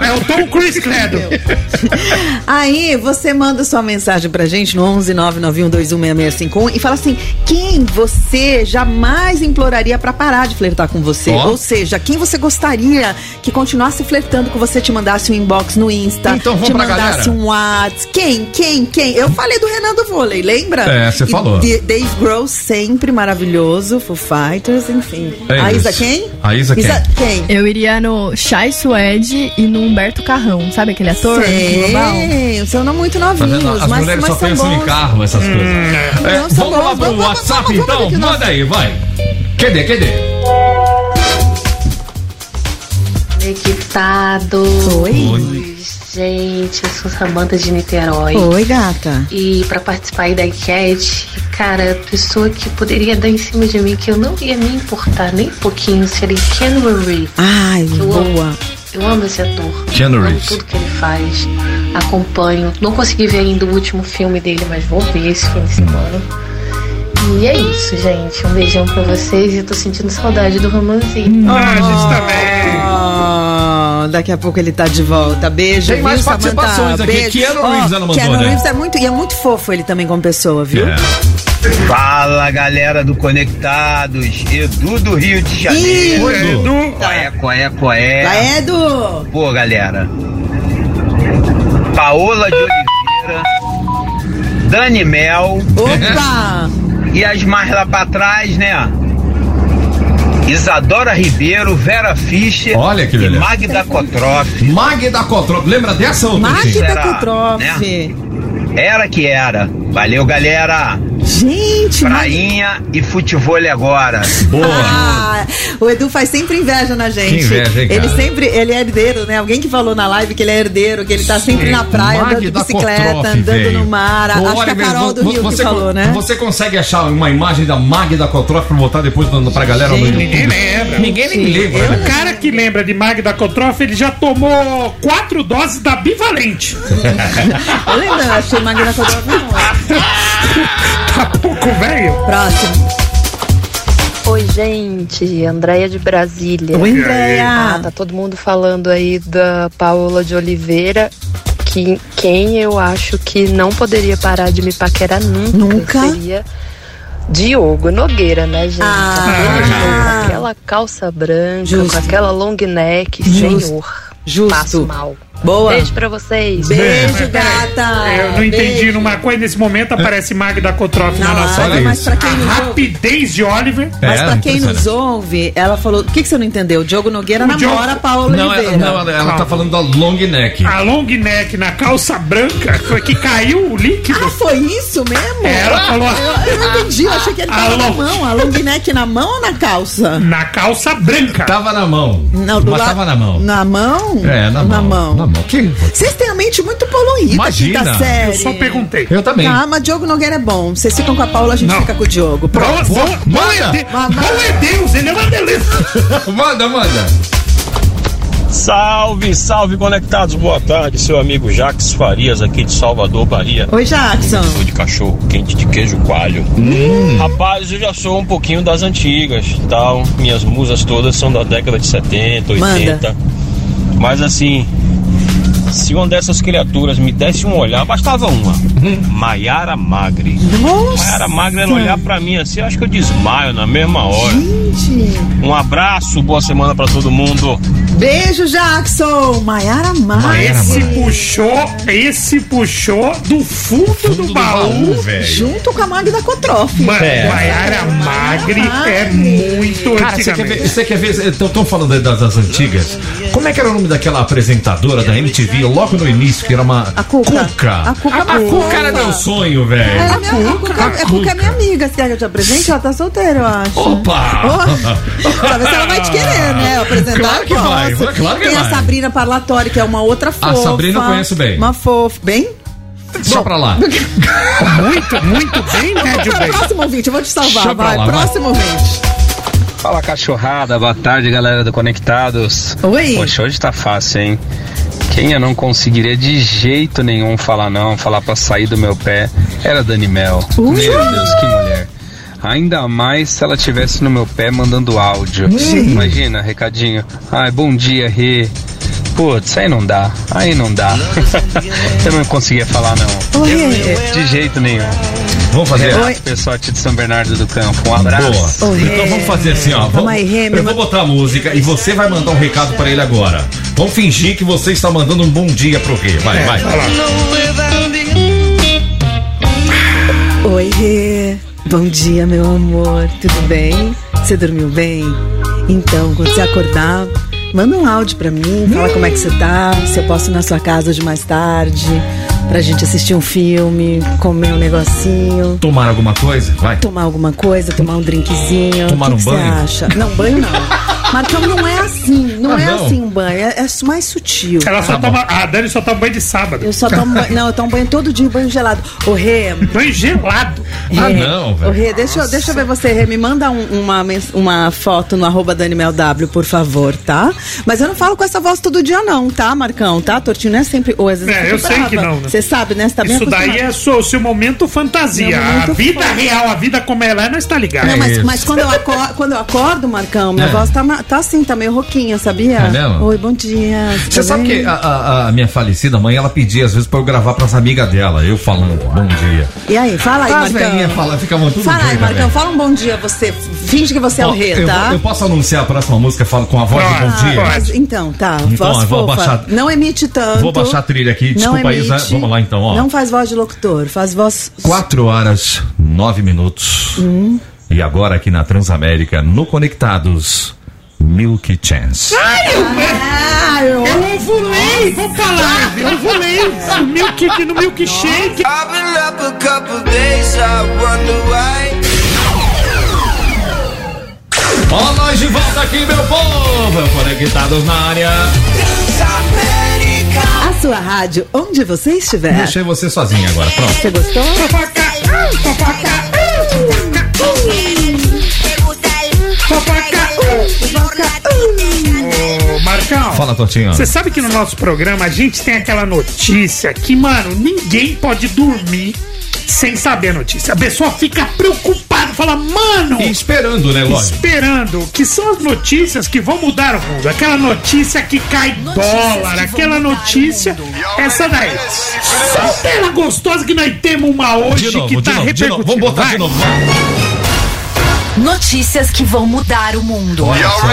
É o Tom Cruise, credo. Aí você manda sua mensagem pra gente no 11 991216651 e fala assim: quem você jamais imploraria pra parar de flertar com você? Ó. Ou seja, quem você gostaria que continuasse flertando com você, te mandasse um inbox no Insta, Então vamos te mandasse galera. um WhatsApp? Quem? Quem? Quem? Eu falei do Renan do Vôlei, lembra? É, você falou. de- Dave Grohl sempre maravilhoso, Foo Fighters, enfim. É a Isa quem? A Isa quem? quem? Eu iria no Chai Suede e no Humberto Carrão, sabe aquele ator? Sei, são não muito Tá novinhos, vendo? As mas, mulheres mas só são pensam em bons. carro, essas coisas. É, não, são vamos lá bons. pro Vamos, vamos, WhatsApp, vamos, vamos então? Manda aí, vai. Cadê, cadê? Conectado. Oi. Gente, eu sou Samanta de Niterói. Oi, gata. E pra participar aí da enquete, cara, a pessoa que poderia dar em cima de mim, que eu não ia me importar nem um pouquinho, seria Ken Reeves. Ai, Eu amo. boa. Eu amo esse ator. Amo tudo que ele faz. Acompanho. Não consegui ver ainda o último filme dele, mas vou ver esse fim de semana. E é isso, gente. Um beijão pra vocês. E eu tô sentindo saudade do romancinho. Ah, a gente também. Ah, daqui a pouco ele tá de volta. Beijo, Tem mais viu, Samantha? participações aqui. Beijo. Keanu Ó, Reeves ela mandou, Keanu né? Reeves é muito, e é muito fofo ele também como pessoa, viu? É. Fala galera do Conectados, Edu do Rio de Janeiro. Oi, Edu. Coé, coé, coé. Vai, Edu! Pô, galera. Paola de Oliveira, Dani Mel Opa! E as mais lá pra trás, né? Isadora Ribeiro, Vera Fischer Olha que e. Magda Kotroff. Magda Cotrop, lembra dessa outra? Magda Será, Kutroff. né? Era que era. Valeu, galera. Gente, Magda- Prainha e futebol agora. Boa. Ah, o Edu faz sempre inveja na gente. Que inveja, hein, cara? ele sempre, ele é herdeiro, né? Alguém que falou na live que ele é herdeiro, que ele tá sempre na praia, andando de Magda bicicleta, Kotroff, andando velho. no mar. Ô, Acho que a Carol do Rio você, que falou, né? Você consegue achar uma imagem da Magda Cotroff pra botar depois no- pra galera no YouTube? Ninguém lembra. Ninguém nem lembra, O né? cara que lembra de Magda Kotroff, ele já tomou quatro doses da bivalente. [laughs] Eu lembro, eu achei Magna Kotroff bom. [laughs] Pouco, velho. Próximo. Oi, gente. Andréia de Brasília. Oi, Andréia. Ah, tá todo mundo falando aí da Paola de Oliveira. Que quem eu acho que não poderia parar de me paquerar nunca, Nunca? seria Diogo Nogueira, né, gente? Ah. Aquele show com aquela calça branca, Justo. com aquela long neck, Justo. senhor. Justo. Passo mal. Boa. Beijo pra vocês. Beijo, gata. Eu não entendi Beijo. numa coisa. Nesse momento aparece Magda Kotroff na nossa olha lista. mas pra quem ouve- rapidez de Oliver. Mas É, pra quem nos ouve, ela falou. O que, que você não entendeu? O Diogo Nogueira O namora Diogo- a Paola Não, Oliveira. ela, não, ela, ela tá falando da long neck. A long neck na calça branca foi que caiu o líquido. Ah, foi isso mesmo? Ela falou- Eu, eu não entendi, eu achei que ele tava A na long- mão. A long neck na mão ou na calça? Na calça branca. Tava na mão. Não, do Mas la- tava na mão. Na mão? É, na, Na mão. mão. Na mão. Que... Vocês têm a mente muito poluída, Imagina. Eu só perguntei. Eu também. Tá, mas Diogo Nogueira é bom. Vocês ficam com a Paula, a gente Não. fica com o Diogo. Pronto. é de- Mas- bom é Deus, ele é uma delícia. [laughs] manda, manda. Salve, salve conectados, boa tarde, seu amigo Jax Farias aqui de Salvador, Bahia. Oi, Jackson. Sou de cachorro quente de queijo coalho. Rapaz, eu já sou um pouquinho das antigas, tal. Minhas musas todas são da década de 70, 80. Mas assim, se uma dessas criaturas me desse um olhar, bastava uma. Maiara Magre. Nossa. Maiara Magre, ela olhar pra mim assim, eu acho que eu desmaio na mesma hora. Gente. Um abraço, boa semana pra todo mundo. Beijo, Jackson. Maiara Mar. Esse puxou, esse puxou do fundo, do, baú. velho. Junto com a Magda Kotroff. Ma É. Maiara Magre é muito Cara, você quer ver? Você quer ver? Estão falando das, das antigas. Como é que era o nome daquela apresentadora da MTV logo no início, que era uma. A Cuca. Cuca. A Cuca A Cuca era meu sonho, velho. É, a minha, a Cuca, a Cuca é minha amiga. Você quer que eu te apresente? Ela tá solteira, eu acho. Opa! Oh, pra ver se ela vai te querer, né? Eu Apresentar Claro que vai, claro que Tem a vai. Sabrina Parlatório, que é uma outra fofa. A Sabrina eu conheço bem. Uma fofa. Bem? Só pra lá. [laughs] Muito, muito bem, né, Gilberto? Próximo ouvinte, eu vou te salvar. Vai, lá, vai. próximo ouvinte. Fala cachorrada, boa tarde galera do Conectados. Oi. Poxa, hoje tá fácil, hein? Quem eu não conseguiria de jeito nenhum falar não, falar pra sair do meu pé, era a Dani Mel. Meu Deus, que mulher. Ainda mais se ela tivesse no meu pé mandando áudio. Imagina, recadinho. Ai, bom dia, Rê. Putz, aí não dá. Aí não dá. [laughs] eu não conseguia falar não. Oi. De jeito nenhum. Vamos fazer. Renato Pessotti de São Bernardo do Campo. Um abraço. Boa. Então vamos fazer assim, ó. Vamos, eu vou botar a música e você vai mandar um recado pra ele agora. Vamos fingir que você está mandando um bom dia pro Rê. Vai, vai. Oi, Rê. Bom dia, meu amor. Tudo bem? Você dormiu bem? Então, quando você acordar, manda um áudio pra mim, fala como é que você tá, se eu posso ir na sua casa hoje mais tarde, pra gente assistir um filme, comer um negocinho. Tomar alguma coisa? Vai. Tomar alguma coisa, tomar um drinkzinho. Tomar que um que banho? Você acha? Não, banho não. [laughs] Marcão não é assim, não Ah, é não? assim um banho, é, é mais sutil. Ela só toma. A Dani só toma banho de sábado. Eu só tomo banho. Não, eu tomo banho todo dia, banho gelado. Ô, Rê. [laughs] Banho gelado? Ah, não, velho. Ô, Rê, deixa, eu- deixa eu ver você, Rê. Me manda um- uma, uma foto no arroba DanimelW, por favor, tá? Mas eu não falo com essa voz todo dia, não, tá, Marcão? Tá? Tortinho não é sempre. Ou às vezes É, eu sei brava. que não, né? Você sabe, né? Você tá bem Isso daí é o seu momento fantasia. Momento a vida real, a vida como ela é, não está ligada. Não, mas, mas quando, eu acordo, quando eu acordo, Marcão, minha É. voz tá, tá assim, tá meio rouquinha, sabia? É mesmo? Oi, bom dia. Você tudo sabe bem? que a, a- a minha falecida mãe, ela pedia às vezes pra eu gravar pras amigas dela, eu falando bom dia. E aí, fala aí, As Marcão. falam, ficavam tudo Fala aí, Marcão, fala um bom dia, você. Finge que você é o rei, eu, tá? eu posso anunciar a próxima música falo com a voz de bom dia? Mas, então, tá. Então, voz eu vou fofa. baixar- Não emite tanto. Vou baixar a trilha aqui, Não desculpa aí, Zé. emite. vamos lá então, ó. Não faz voz de locutor, faz voz. 4 horas, 9 minutos. Hum. E agora aqui na Transamérica, no Conectados, Milk Chance. Ai, eu, eu ovulei, vou falar, eu ovulei no milk, no milkshake. I've been up a couple days, I wonder why. Ó, nós de volta aqui, meu povo! Conectados na área. A sua rádio, onde você estiver. Deixei você sozinha agora, pronto. Você gostou? Ô, Fala, Tortinho. Você sabe que no nosso programa a gente tem aquela notícia que, mano, ninguém pode dormir sem saber a notícia. A pessoa fica preocupada, fala, mano. E esperando, né, lógico? Esperando, que são as notícias que vão mudar o mundo. Aquela notícia que cai dólar, aquela notícia, essa daí. Solta ela gostosa que nós temos uma hoje De novo, que de tá novo. repercutindo. Vamos botar Vai. de novo. Notícias que vão mudar o mundo. Olha só.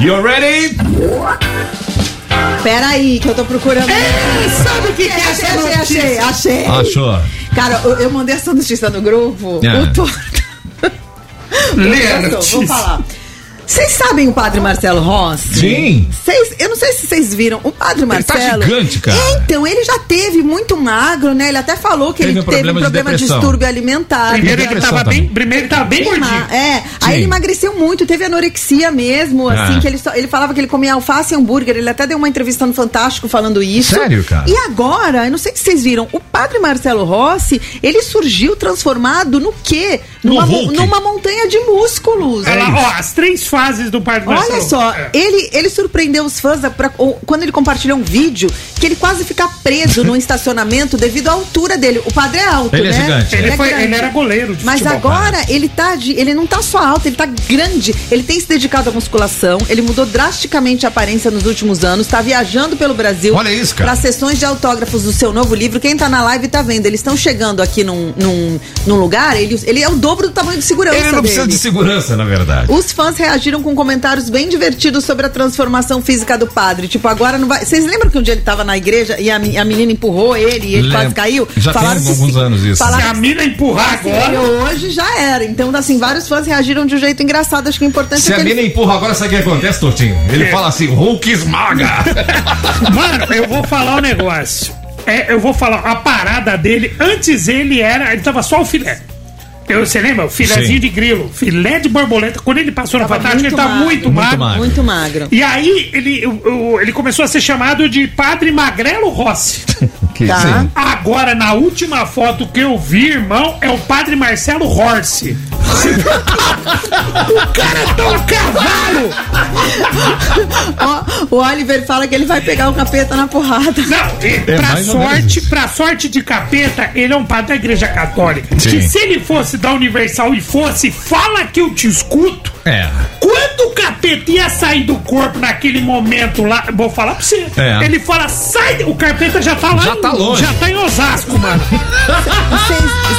You ready? Pera aí, que eu tô procurando. sabe o que, que é essa achei, achei, achei, notícia? achei. Achou? Cara, eu, eu mandei essa notícia no grupo. É. O Tô- Lê a notícia. Vou falar. Vocês sabem o padre Marcelo Rossi? Sim. Vocês- eu não sei se vocês viram. O padre Ele tá Marcelo. gigante, cara. É, então, ele já teve muito magro, né? Ele até falou que Teve ele um teve problema um de problema de, depressão. distúrbio alimentar. Primeiro ele tava também. bem, primeiro ele tava bem gordinho. É, aí Sim. ele emagreceu muito, teve anorexia mesmo, Ah. assim, que ele, só- ele falava que ele comia alface e hambúrguer, ele até deu uma entrevista no Fantástico falando isso. Sério, cara? E agora, eu não sei se vocês viram, o padre Marcelo Rossi, ele surgiu transformado no quê? No Numa, Hulk. numa montanha de músculos. Olha lá, ó, as três fases do Parque Olha Marcelo. só, É. ele, ele surpreendeu os fãs pra- ou- quando ele compartilhou um vídeo que ele quase fica preso no [laughs] estacionamento devido à altura dele. O padre é alto, Ele é né? gigante, Ele, é foi, ele era goleiro de Mas futebol. agora ele tá de, ele não tá só alto, ele tá grande. Ele tem se dedicado à musculação, ele mudou drasticamente a aparência nos últimos anos, tá viajando pelo Brasil. Olha isso, cara. Pra sessões de autógrafos do seu novo livro. Quem tá na live tá vendo. Eles estão chegando aqui num, num, num lugar, ele, ele é o dobro do tamanho de segurança Ele não precisa dele. de segurança, na verdade. Os fãs reagiram com comentários bem divertidos sobre a transformação física do padre. Tipo, agora não vai. Vocês lembram que um dia ele tava na igreja e a, a menina empurrou ele e ele Lembro. quase caiu? Já tem que alguns se- anos isso. falaram Se a mina empurrar se agora. hoje já era. Então, assim, vários fãs reagiram de um jeito engraçado. Acho que o importante Se é a que mina ele... empurra agora, sabe o que acontece, Tortinho? Ele fala assim, Hulk esmaga. [laughs] Mano, eu vou falar um negócio. É, eu vou falar, a parada dele, antes ele era, ele tava só o filé. Eu, você lembra? O filezinho Sim. de grilo, filé de borboleta. Quando ele passou Tava Fantástico, ele muito tá magro. muito Muito magro. magro. Muito magro. E aí, ele, o- o- ele começou a ser chamado de Padre Magrelo Rossi. [laughs] Que, Tá. sim. Agora, na última foto que eu vi, irmão, é o Padre Marcelo Horse. [laughs] o cara tá um cavalo! Ó, o Oliver fala que ele vai pegar o capeta na porrada. Não, e É pra sorte, pra sorte de capeta, ele é um padre da igreja católica. Sim. Que se ele fosse da Universal e fosse, fala que eu te escuto. É. Quando o capeta ia sair do corpo naquele momento lá, vou falar pra você. É. Ele fala, sai, o capeta já tá lá. Já em- tá longe. Já tá em Osasco, mano.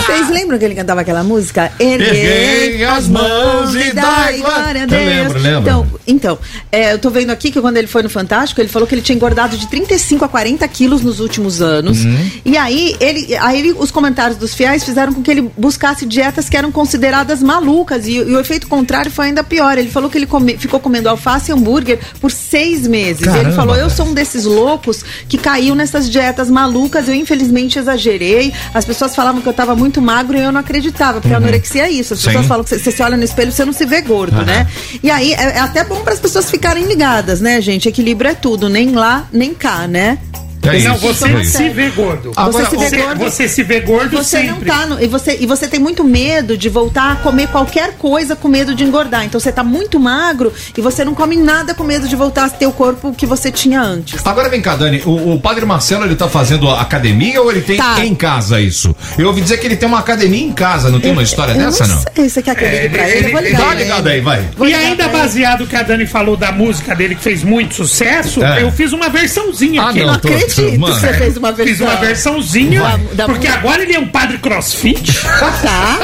Vocês- lembram que ele cantava aquela música? Erguei as mãos e dai glória a a Deus. Eu lembro, lembro. Então, então é, eu tô vendo aqui que quando ele foi no Fantástico, ele falou que ele tinha engordado de 35 a 40 quilos nos últimos anos. Uhum. E aí, ele, aí ele- os comentários dos fiéis fizeram com que ele buscasse dietas que eram consideradas malucas. E, e o efeito contrário foi ainda pior. Ele falou que ele come- ficou comendo alface e hambúrguer por seis meses. Caramba, ele falou: Eu sou um desses loucos que caiu nessas dietas malucas. Eu, infelizmente, exagerei. As pessoas falavam que eu tava muito magro e eu não acreditava, porque a anorexia é isso. As Sim. pessoas falam que você, se olha no espelho você não se vê gordo, Aham. né? E aí é, é até bom para as pessoas ficarem ligadas, né, gente? Equilíbrio é tudo, nem lá, nem cá, né? É não, isso, você é isso. se vê gordo. Agora, Você se vê você, gordo. você se vê gordo Você sempre. não tá no, e você e você tem muito medo de voltar a comer qualquer coisa com medo de engordar. Então você tá muito magro e você não come nada com medo de voltar a ter o corpo que você tinha antes. Agora vem cá, Dani, o, o padre Marcelo ele tá fazendo academia ou ele tem Tá. em casa isso? Eu ouvi dizer que ele tem uma academia em casa, não tem uma história Eu dessa não? sei, você quer que eu ligue pra ele? Eu vou ligar Dá ligada ele. aí, vai. Vou E ainda ele. baseado que a Dani falou da música dele que fez muito sucesso, É. eu fiz uma versãozinha Ah, aqui. não, tô- Acredito mano. que você fez uma versão. Fiz uma versãozinha. Da porque música. agora ele é um padre crossfit. Tá.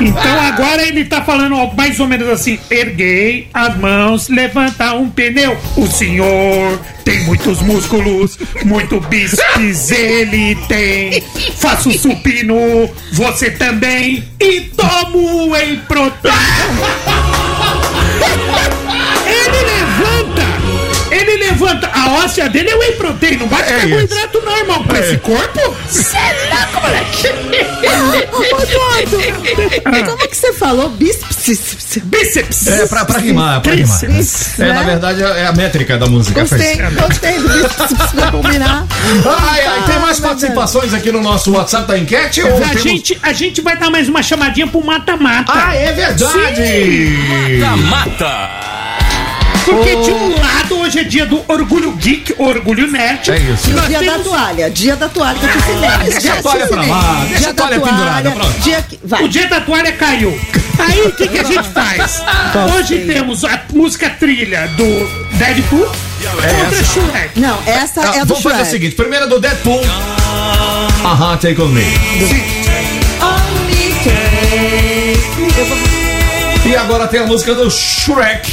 Então agora ele tá falando ó, mais ou menos assim: erguei as mãos, levanta um pneu. O senhor tem muitos músculos, muito bíceps ele tem. Faço supino, você também. E tomo whey protein. Levanta! A óssea dele é whey protein, não bate É carboidrato não, irmão. Com esse corpo? Cê é louco, moleque! Ô, Eduardo, como que você falou? Bíceps. Bíceps! É, pra, pra rimar, pra rimar. Tríceps, É, né? na verdade, é a métrica da música. Gostei, gostei do bíceps pra combinar. Ai, ai, tem mais Ah, meu participações aqui no nosso WhatsApp da enquete? Ou A temos- gente, a gente vai dar mais uma chamadinha pro mata-mata. Ah, é verdade! Mata! Porque de um lado hoje é dia do orgulho geek, orgulho nerd. É isso. Nós dia da temos- toalha, dia da toalha que eu te ensinei. deixa Já a toalha pra lá, deixa Dia a da toalha pendurada. Dia que, vai. O dia da toalha caiu. Aí o que, que a gente faz? Hoje temos a música trilha do Deadpool contra Shrek. Não, essa Ah, é a do vamos fazer o Shrek. seguinte: primeiro é do Deadpool. Aham, take on me. Vou- E agora tem a música do Shrek,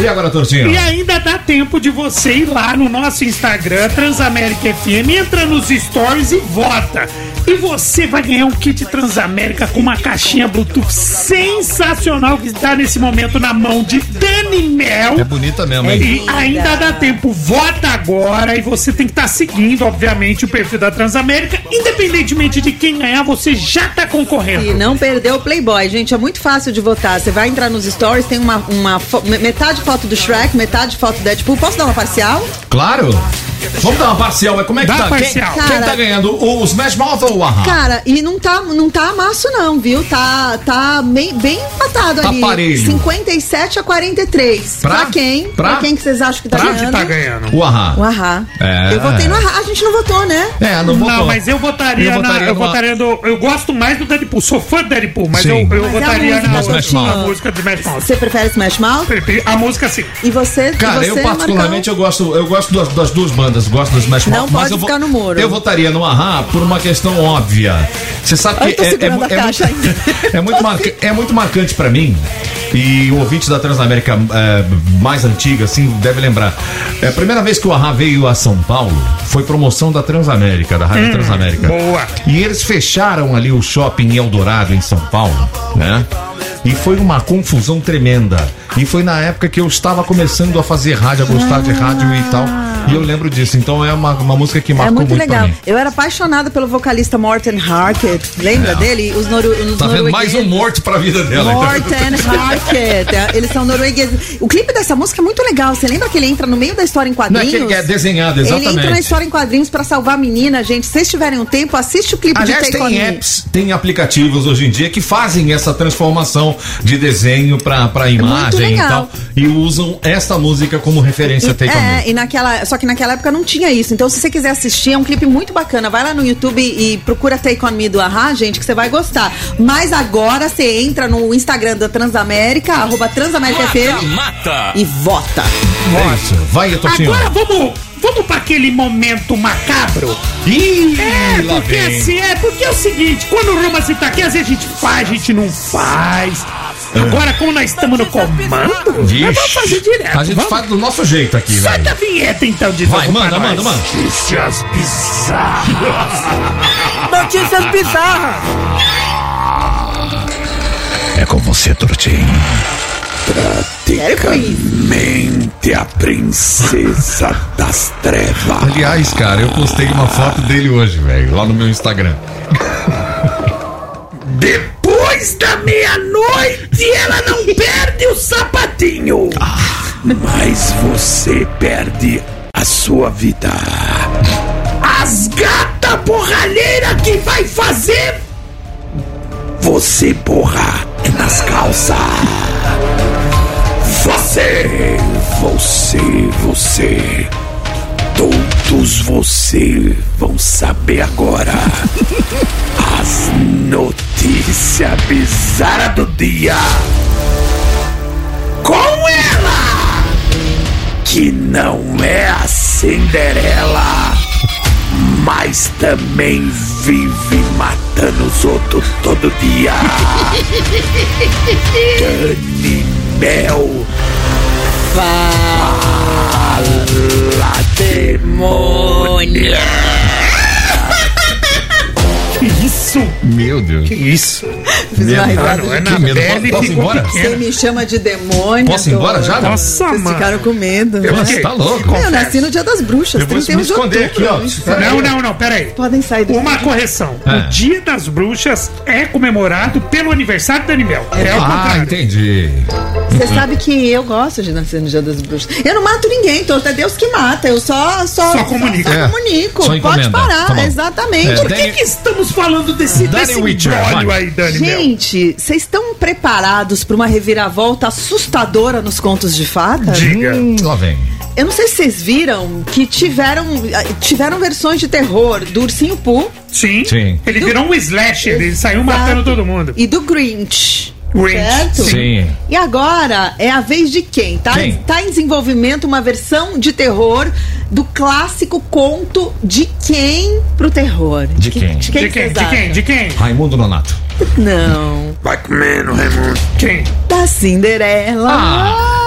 E agora, Tortinho? E ainda dá tempo de você ir lá no nosso Instagram, Transamérica FM, entra nos stories e vota. E você vai ganhar um kit Transamérica com uma caixinha Bluetooth sensacional que está nesse momento na mão de Dani Mel. É bonita mesmo, hein? E ainda dá tempo, vota agora e você tem que estar seguindo, obviamente, o perfil da Transamérica. Independentemente de quem ganhar, você já tá E concorrendo. não perdeu o Playboy, gente. É muito fácil de votar. Você vai entrar nos stories, tem uma, uma metade foto do Shrek, metade foto do Deadpool. Posso dar uma parcial? Claro. Vamos dar uma parcial, mas como é que Dá tá? Quem, parcial. quem Cara- tá ganhando? O Smash Mouth ou o Aham? Cara, e não tá, não tá amasso, não, viu? Tá, tá bem, bem empatado Tá ali. parelho. 57 a 43. Pra? quem? Pra? Pra, quem que vocês acham que tá Quem ganhando? que tá ganhando? O Aham. O Ahá. É. Eu votei no Ahá. A gente não votou, né? É, não votou. Não, mas eu votaria, Eu na- votaria eu numa- votaria do, eu gosto mais do Deadpool, sou fã do Deadpool, mas Sim. eu, eu Mas é a votaria música, na, Smash na Mouth. música do Smash Mouth. Você prefere Smash Mouth? A música sim. E você? Cara, e eu você, particularmente Marcão? eu gosto, eu gosto das, das duas bandas, gosto do Smash Não mas pode eu, ficar no muro. eu votaria no Ahá por uma questão óbvia. Você sabe que é, é, é caixa muito, [laughs] é, muito marca- é muito marcante pra mim. E o ouvinte da Transamérica é, mais antiga, assim, deve lembrar. É, a primeira vez que o Ahá veio a São Paulo foi promoção da Transamérica, da Rádio Transamérica. boa. E eles fecharam ali o shopping Eldorado em São Paulo, né? E foi uma confusão tremenda. E foi na época que eu estava começando a fazer rádio, a gostar de rádio e tal. E eu lembro disso. Então é uma, uma música que É marcou muito muito, pra legal. Eu era apaixonada pelo vocalista Morten Harket. Lembra É. dele? Os, noru os Tá vendo? Mais um morto pra vida dela. então. Morten Harket. É, Eles são noruegueses. O clipe dessa música é muito legal. Você lembra que ele entra no meio da história em Não é quadrinhos? que ele é desenhado, Ele entra na exatamente. história em quadrinhos pra salvar a menina, gente. Se vocês tiverem um tempo, assiste o clipe Aliás, de Take tem apps, tem aplicativos hoje em dia que fazem essa transformação de desenho pra, pra imagem e tal. E usam esta música como referência Take Me. É, e naquela, só que naquela época não tinha isso. Então, se você quiser assistir, é um clipe muito bacana. Vai lá no YouTube e procura Take On Me do Ahá, gente, que você vai gostar. Mas agora você entra no Instagram da Transamérica, arroba Transamérica FM Mata! e vota. É isso. Vai, Totinho. Agora vamos, vamos para aquele momento macabro. Ih, É, porque assim, é porque é o seguinte, quando o Roma tá aqui, às vezes a gente faz, a gente não faz. Agora, como nós estamos no comando, nós Vixe. vamos fazer direto. A gente vamos? faz do nosso jeito aqui, velho. Solta a vinheta então de Vai, manda, nós. manda, manda. Notícias bizarras. Notícias bizarras. É com você, Tortinho. Praticamente a princesa das trevas. Aliás, cara, eu postei uma foto dele hoje, velho, lá no meu Instagram. Depois da meia-noite, ela não perde o sapatinho. Mas você perde a sua vida. As gata borralheira que vai fazer Você borra é nas calças. Você, você, você. Todos você vão saber agora as notícias bizarras do dia. Com ela, que não é a Cinderela, mas também vive matando os outros todo dia. Dani [laughs] Mel. Fala, demônia. Que isso? Meu Deus. Que isso? Fiz uma risada. Não, é Que na medo. pele Posso ir embora? Você me chama de demônio. Posso ir embora já? Nossa, Vocês mano. ficaram com medo. Eu né? fiquei- Tá louco? Eu nasci no dia das bruxas, Eu vou 31 me de esconder outubro. aqui, ó. Não, não, não, peraí. Podem sair do Uma correção. É. O Dia das Bruxas é comemorado pelo aniversário do Animel. É o Ah, contrário. entendi. Você sabe que eu gosto de nascer no dia das bruxas. Eu não mato ninguém, então é Deus que mata. Eu só só, Só comunico. Só, É. comunico. Só Pode parar, Tá exatamente. É, Por que, Dani- que estamos falando desse, Dani desse Witcher, aí, Dani? Gente, vocês estão preparados para uma reviravolta assustadora nos contos de fada? Diga. Hum, lá vem. Eu não sei se vocês viram que tiveram, tiveram versões de terror do Ursinho Pooh Sim. Sim. Ele virou um slasher, ele saiu matando todo mundo. e do Grinch. Grinch, Certo? Sim. E agora é a vez de quem? Tá, Quem? tá em desenvolvimento uma versão de terror do clássico conto de quem pro terror? De quem? De quem? De quem? De quem? De quem? Raimundo Nonato. Não. Vai comendo, Raimundo. Quem? Da Cinderela. Ah.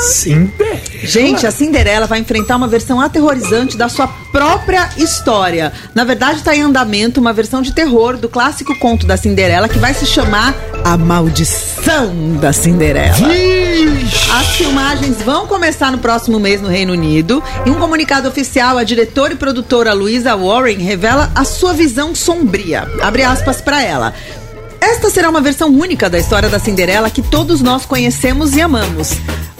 Cinderela. Gente, a Cinderela vai enfrentar uma versão aterrorizante da sua própria história. Na verdade, está em andamento uma versão de terror do clássico conto da Cinderela que vai se chamar A Maldição da Cinderela. As filmagens vão começar no próximo mês no Reino Unido. Em um comunicado oficial, a diretora e produtora Louisa Warren revela a sua visão sombria. Abre aspas para ela. Esta será uma versão única da história da Cinderela que todos nós conhecemos e amamos.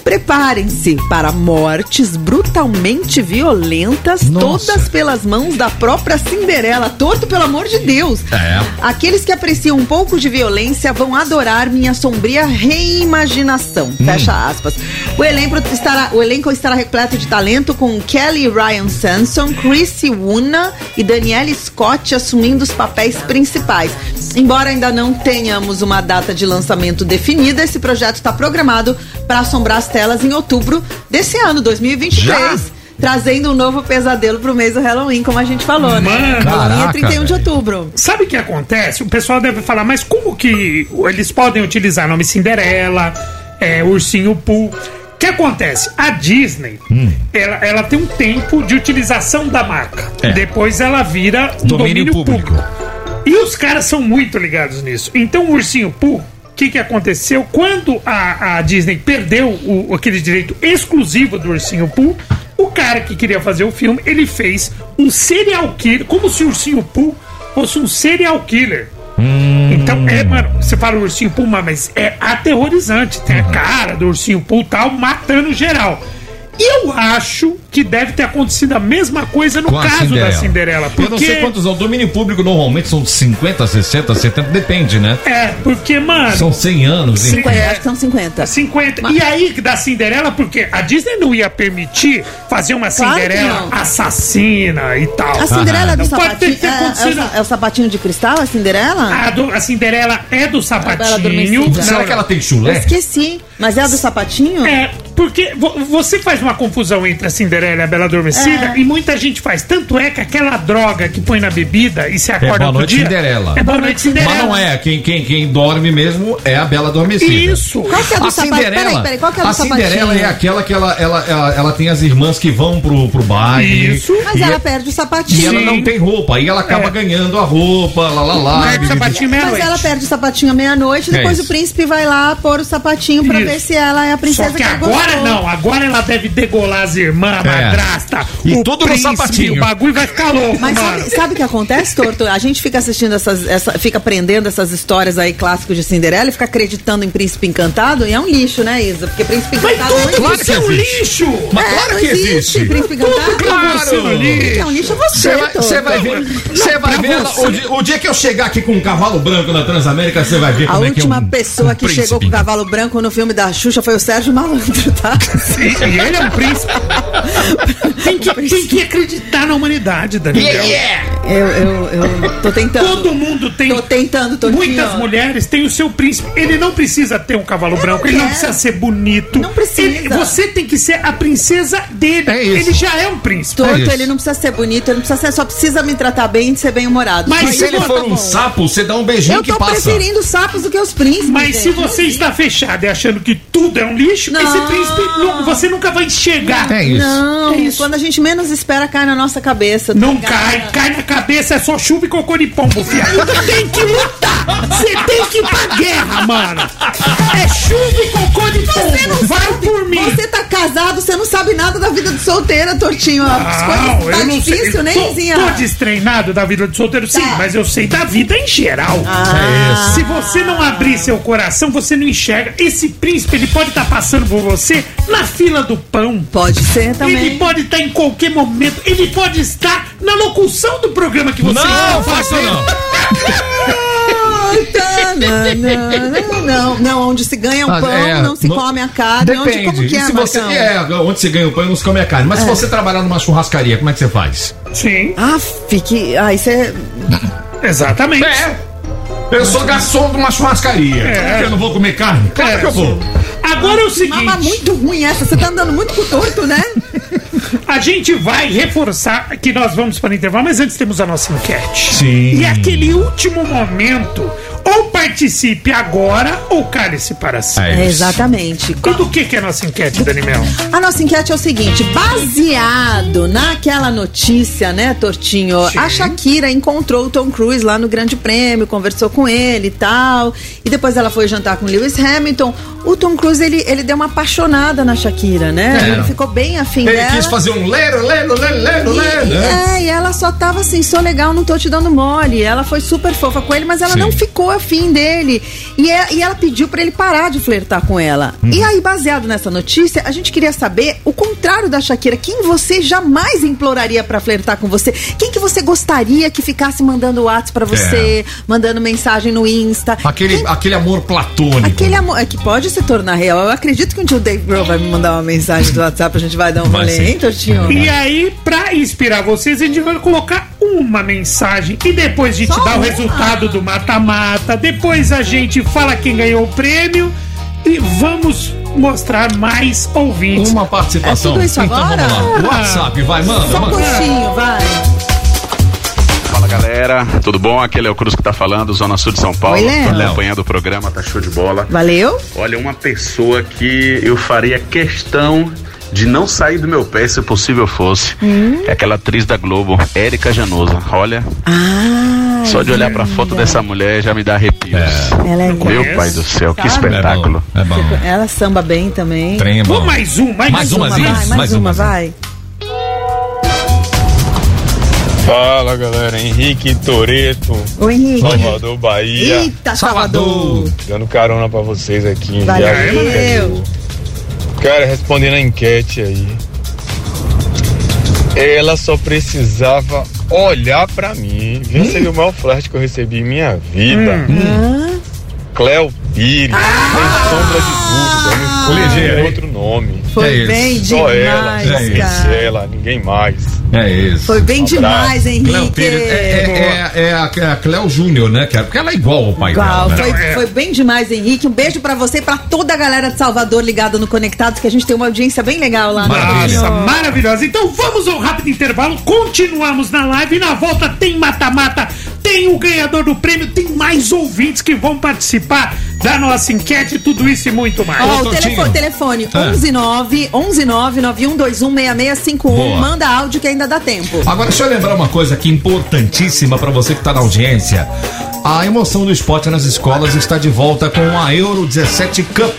Preparem-se para mortes brutalmente violentas, Nossa. todas pelas mãos da própria Cinderela. Torto, pelo amor de Deus. É. Aqueles que apreciam um pouco de violência vão adorar minha sombria reimaginação. Fecha aspas. O elenco estará, o elenco estará repleto de talento com Kelly Ryan Sanson, Chrissy Wuna e Danielle Scott assumindo os papéis principais. Embora ainda não tenhamos uma data de lançamento definida, esse projeto está programado para assombrar as telas em outubro desse ano, 2023. Já? Trazendo um novo pesadelo pro mês do Halloween, como a gente falou, né? Mano. Halloween é Caraca, 31 de outubro. Sabe o que acontece? O pessoal deve falar, mas como que eles podem utilizar nome Cinderela, é, Ursinho Pooh? O que acontece? A Disney, Hum. ela, ela tem um tempo de utilização da marca. É. Depois ela vira um Domínio domínio, público. público. E os caras são muito ligados nisso. Então o Ursinho Pooh, que, que aconteceu? Quando a, a Disney perdeu o, aquele direito exclusivo do Ursinho Pooh, o cara que queria fazer o filme, ele fez um serial killer, como se o Ursinho Pooh fosse um serial killer. Então, é, mano, você fala ursinho Pooh, mas é aterrorizante. Tem a cara do ursinho Pooh tal, matando geral. Eu acho que deve ter acontecido a mesma coisa no Com a caso da Cinderela. Eu não sei Porque, quantos. O domínio público normalmente são 50, 60, 70, depende, né? é, porque, mano. São 100 anos, Sim, então. é. Acho que são 50. 50. E aí, da Cinderela, porque a Disney não ia permitir fazer uma Claro que Cinderela não. assassina e tal. A Cinderela é do Não pode sapatinho. ter, ter É, é, o, acontecido. sa- é o sapatinho de cristal, a Cinderela? A, do- a Cinderela é do sapatinho. Adormecida. Será que ela tem Eu chulé? esqueci. Mas é a do sapatinho? É, porque vo- você faz uma confusão entre a Cinderela e a Bela Adormecida É. e muita gente faz. Tanto é que aquela droga que põe na bebida e se É acorda Boa outro Noite dia. Cinderela. É Boa Noite Cinderela. Mas não é. Quem, quem, quem dorme mesmo é a Bela Adormecida. Isso. Qual que é a do a sapatinho? Cinderela, Peraí, peraí, qual que é a do a Cinderela é aquela que ela, ela, ela, ela tem as irmãs que vão pro, pro baile. Isso. Mas E, ela perde o sapatinho. e ela não tem roupa. Aí ela acaba É. ganhando a roupa, lá, lá, lá. Perde o sapatinho Mas meia-noite. ela perde o sapatinho à meia-noite, É depois o príncipe vai lá pôr o sapatinho pra Isso. ver se ela é a princesa Só que ele agora gostou. não, agora ela deve degolar as irmãs, É. madrasta, E o tudo no príncipe, sapatinho. O bagulho vai ficar louco, Mas mano. sabe, o que acontece, Torto? A gente fica assistindo essas, essa, fica aprendendo essas histórias aí clássicos de Cinderela e fica acreditando em Príncipe Encantado e é um lixo, né, Isa? Porque Príncipe Mas Encantado tudo não Claro isso que é um existe. lixo. Mas É, claro não que existe. Príncipe Encantado. Claro. Você no lixo. É um lixo é você, Você vai, Torto. você vai ver, você vai ver você. o, dia, o dia que eu chegar aqui com um cavalo branco na Transamérica, você vai ver A como é que é última um, pessoa um que príncipe. chegou com o cavalo branco no filme da Xuxa foi o Sérgio Malandro, tá? E, e ele é um príncipe. Tem, que, tem que acreditar na humanidade, Daniel. Eu, eu, eu tô tentando. Todo mundo tem. Tô tentando, Tortinho. Muitas mulheres têm o seu príncipe. Ele não precisa ter um cavalo branco, ele não precisa ser bonito. Não precisa. Ele- você tem que ser a princesa dele. É isso. Ele já é um príncipe. Torto, isso. ele não precisa ser bonito, ele não precisa ser, só precisa me tratar bem e ser bem humorado. Mas Mas se ele tá for um bom. sapo, você dá um beijinho Eu que tô passa. preferindo sapos do que os príncipes. Mas se você está fechado e achando que tudo é um lixo, Não. esse príncipe não- você nunca vai enxergar. É isso. Não, É isso. quando a gente menos espera, cai na nossa cabeça. tá Não cai, cai na cabeça, é só chuva e cocô de pombo, fiado. tem que lutar! Você tem que ir pra guerra, mano! É chuva e cocô de Você não pombo! Vai sabe, por mim! Você tá casado, você não sabe nada da vida de solteira, Tortinho. As Não, coisas tá eu não difícil, sei. né, tô, Izinha? tô destreinado da vida de solteiro, sim, Tá. mas eu sei da vida em geral. Ah. Se você não abrir seu coração, você não enxerga. Esse príncipe, ele pode estar passando por você na fila do pão. Pode ser também. Ele pode estar em qualquer momento. Ele pode estar na locução do programa que você Não, está faça fazendo. não. Não, não, não, não, onde se ganha o Ah, pão, é, não se no- come a carne. Depende. Onde, como que é, se você, Marcão? é, onde você ganha o pão, não se come a carne. Mas se você trabalhar numa churrascaria, como é que você faz? Sim, Ah, fique. Ah, isso é. exatamente. É. Eu sou garçom de uma churrascaria. É. Eu não vou comer carne? Claro É, que eu vou. Agora é o seguinte. Mama muito ruim essa, você tá andando muito com o torto, né? A gente vai reforçar que nós vamos para o intervalo, mas antes temos a nossa enquete. Sim. E aquele último momento, participe agora ou cale-se para sempre. É exatamente. E do que, que é a nossa enquete, Daniel? A nossa enquete é o seguinte: baseado naquela notícia, né, Tortinho? Sim. A Shakira encontrou o Tom Cruise lá no Grande Prêmio, conversou com ele e tal. E depois ela foi jantar com Lewis Hamilton. O Tom Cruise, ele, ele deu uma apaixonada na Shakira, né? É. Ele ficou bem afim Ele dela. quis fazer um lero, lero, lero, lero, lero. né? É, e ela só tava assim, sou legal, não tô te dando mole. Ela foi super fofa com ele, mas ela Sim. não ficou afim dele. E, é- e ela pediu pra ele parar de flertar com ela. Uhum. E aí, baseado nessa notícia, a gente queria saber o contrário da Shakira. Quem você jamais imploraria pra flertar com você? Quem que você gostaria que ficasse mandando WhatsApp pra você, mandando mensagem no Insta? É. Aquele, aquele amor platônico. Aquele amor é que pode se tornar real. Eu acredito que um dia o Dave Grohl vai me mandar uma mensagem do WhatsApp, a gente vai dar um Vai rolê, hein, Tortinho? E aí, pra inspirar vocês, a gente vai colocar uma mensagem e depois a gente Só dá o uma? resultado do mata-mata. Depois a gente fala quem ganhou o prêmio e vamos mostrar mais ouvintes. Uma participação. É tudo isso então agora? vamos lá. WhatsApp, vai, manda, Só um manda. coxinho, vai. Fala galera, tudo bom? Aqui é Léo Cruz que tá falando, Zona Sul de São Paulo. Oi, Léo. Tô acompanhando o programa, tá show de bola. Valeu? Olha, uma pessoa que eu faria questão de não sair do meu pé se possível fosse. Hum? É aquela atriz da Globo, Érica Janosa. Olha, Ah, só de olhar pra foto dessa mulher já me dá arrepios. ela é Meu linda. pai do céu, que Sabe? espetáculo. É bom. Ela samba bem também. Trem é bom. Vamos mais um, mais, Mais uma, uma, vai, mais, mais uma, uma, vai. Fala galera, Henrique Toreto, Ô Henrique. Salvador, Bahia. Eita, Salvador. Dando carona pra vocês aqui em Valeu. viagem. Cara, respondendo a enquete aí. Ela só precisava olhar pra mim. Viu? Hum. Seria o maior flash que eu recebi em minha vida. Hum. Cleo Pires, sem sombra de dúvida, Ligeiro, outro nome. Foi É isso. bem Só demais, ela, somente cara. ela, ninguém mais. É isso. Foi bem Um demais, Henrique. Pires. É, é, é, é a, é a Cléo Júnior, né? cara? Porque ela é igual ao pai Igual, dela. foi, Né? foi bem demais, Henrique. Um beijo pra você e pra toda a galera de Salvador ligada no Conectados, que a gente tem uma audiência bem legal lá. né? Nossa, maravilhosa. Então vamos ao rápido intervalo, continuamos na live e na volta tem mata-mata, tem o ganhador do prêmio, tem mais ouvintes que vão participar da nossa enquete, tudo isso e muito mais. Ó, o telefone, telefone É. 119 119 9121 6651. Boa. Manda áudio que ainda dá tempo. Agora, deixa eu lembrar uma coisa aqui importantíssima pra você que tá na audiência. A emoção do esporte nas escolas está de volta com a Euro 17 Cup,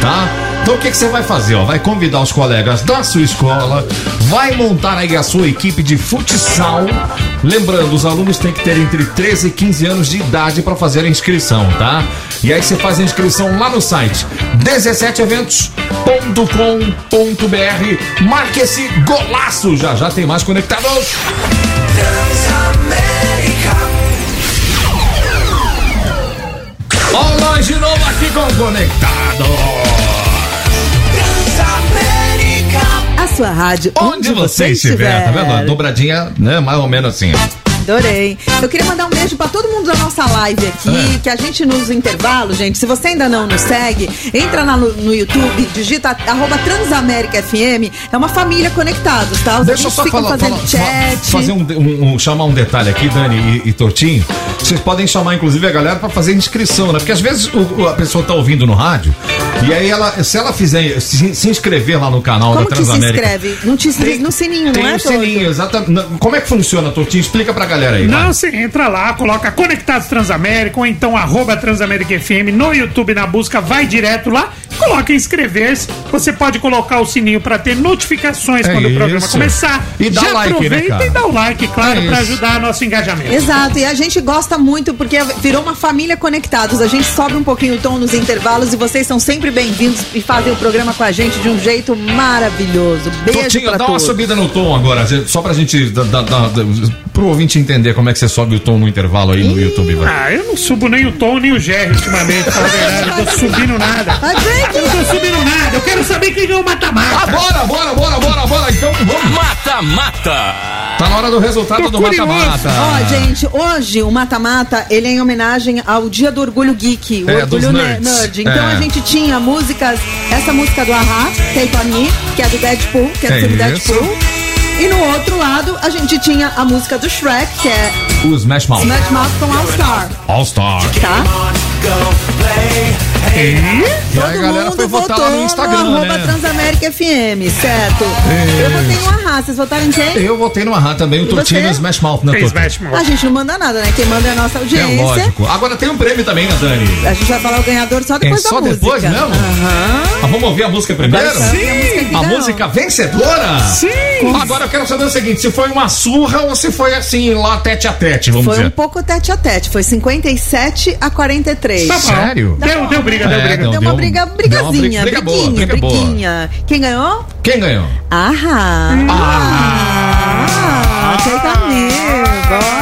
tá? Então o que, que você vai fazer? Ó? Vai convidar os colegas da sua escola, vai montar aí a sua equipe de futsal. Lembrando, os alunos têm que ter entre 13 e 15 anos de idade para fazer a inscrição, tá? E aí você faz a inscrição lá no site 17eventos.com.br. Marque esse golaço! Já já tem mais conectados. Olá de novo aqui com o sua rádio, Onde você estiver, tá vendo? A dobradinha, né? Mais ou menos assim. Adorei. Eu queria mandar um beijo pra todo mundo da nossa live aqui, É. que a gente nos intervalos, gente, se você ainda não nos segue, entra lá no, YouTube, digita arroba Transamérica FM, é uma família conectados, tá? Os Deixa eu só ficam falar, fazendo chat. fa- fazer um, um- um- chamar um detalhe aqui, Dani e, e Tortinho. Vocês podem chamar, inclusive, a galera pra fazer inscrição, né? Porque às vezes o- a pessoa tá ouvindo no rádio e aí ela, se ela fizer, se, se inscrever lá no canal Como da que se Transamérica. inscreve? No, te, no sininho, Tem não é, um Toto? sininho, exatamente. Como é que funciona, Tortinho? Explica pra galera aí. Não, você entra lá, coloca Conectados Transamérica ou então arroba Transamérica FM no YouTube na busca, vai direto lá, coloca inscrever-se. Você pode colocar o sininho pra ter notificações É quando o programa isso. começar. E dá Já like, né, aproveita cara? e dá o like, claro, É pra isso. ajudar nosso engajamento. Exato, e a gente gosta muito porque virou uma família conectados. A gente sobe um pouquinho o tom nos intervalos e vocês são sempre bem-vindos e fazem o programa com a gente de um jeito maravilhoso. Beijo Totinho, dá uma subida no tom agora, gente, só pra gente, da, da, da, da- pro ouvinte entender como é que você sobe o tom no intervalo aí no YouTube, vai. Ah, eu não subo nem o Tom nem o Jerry ultimamente, pra verdade. Eu tô subindo nada. Eu não tô subindo nada. Eu quero saber quem ganhou o mata-mata. Ah, bora, bora, bora, bora, bora. Então vamos. Mata-mata. Tá na hora do resultado do mata-mata. Ó, gente, hoje o Mata-Mata, ele é em homenagem ao Dia do Orgulho Geek, o É, Orgulho dos ne- nerds. Nerd. Então É. a gente tinha músicas, essa música do Ahá, Take On Me, que é do Deadpool, que é do É filme. Deadpool. E no outro lado, a gente tinha a música do Shrek, que é O Smash Mouth. Smash Mouth com All Star, All Star. tá? E aí a galera mundo foi votar votou lá no Instagram, no arroba né? Transamérica FM, certo? Eu votei no Ahá, vocês votaram em quem? Eu votei no Ahá também, o Tortinho e Smash Mouth, né? Smash Mouth. A gente não manda nada, né? Quem manda é a nossa É audiência. lógico. Agora tem um prêmio também, né, Dani? A gente vai falar o ganhador só depois É só da música. depois mesmo? Aham. Ah, vamos ouvir a música primeiro? Sabe a música A música vencedora? Sim. Agora eu quero saber o seguinte: se foi uma surra ou se foi assim, lá tete a tete, vamos Foi dizer. um pouco tete a tete, foi 57 a 43. Tá. Sério? Deu, deu briga, deu É, briga. deu- Deu uma briga, brigazinha, briga briguinha, briga boa. briguinha. Quem ganhou? Quem ganhou? Ahá. Ah, me, bora. Transamérica,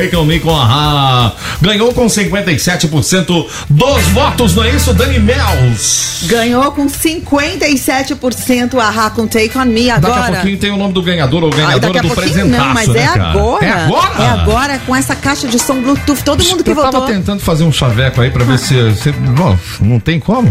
Take on me com a Ra. Ganhou com 57% dos votos, não é isso, Dani Mels? Ganhou com 57% a Rá com Take On Me Daqui a agora. pouquinho tem o nome do ganhador ou ganhadora do presentaço, não, mas né, é cara? agora. É agora? É agora com essa caixa de som Bluetooth. Todo mundo que Eu votou. tava tentando fazer um chaveco aí pra ver se, se- Bom, não tem como.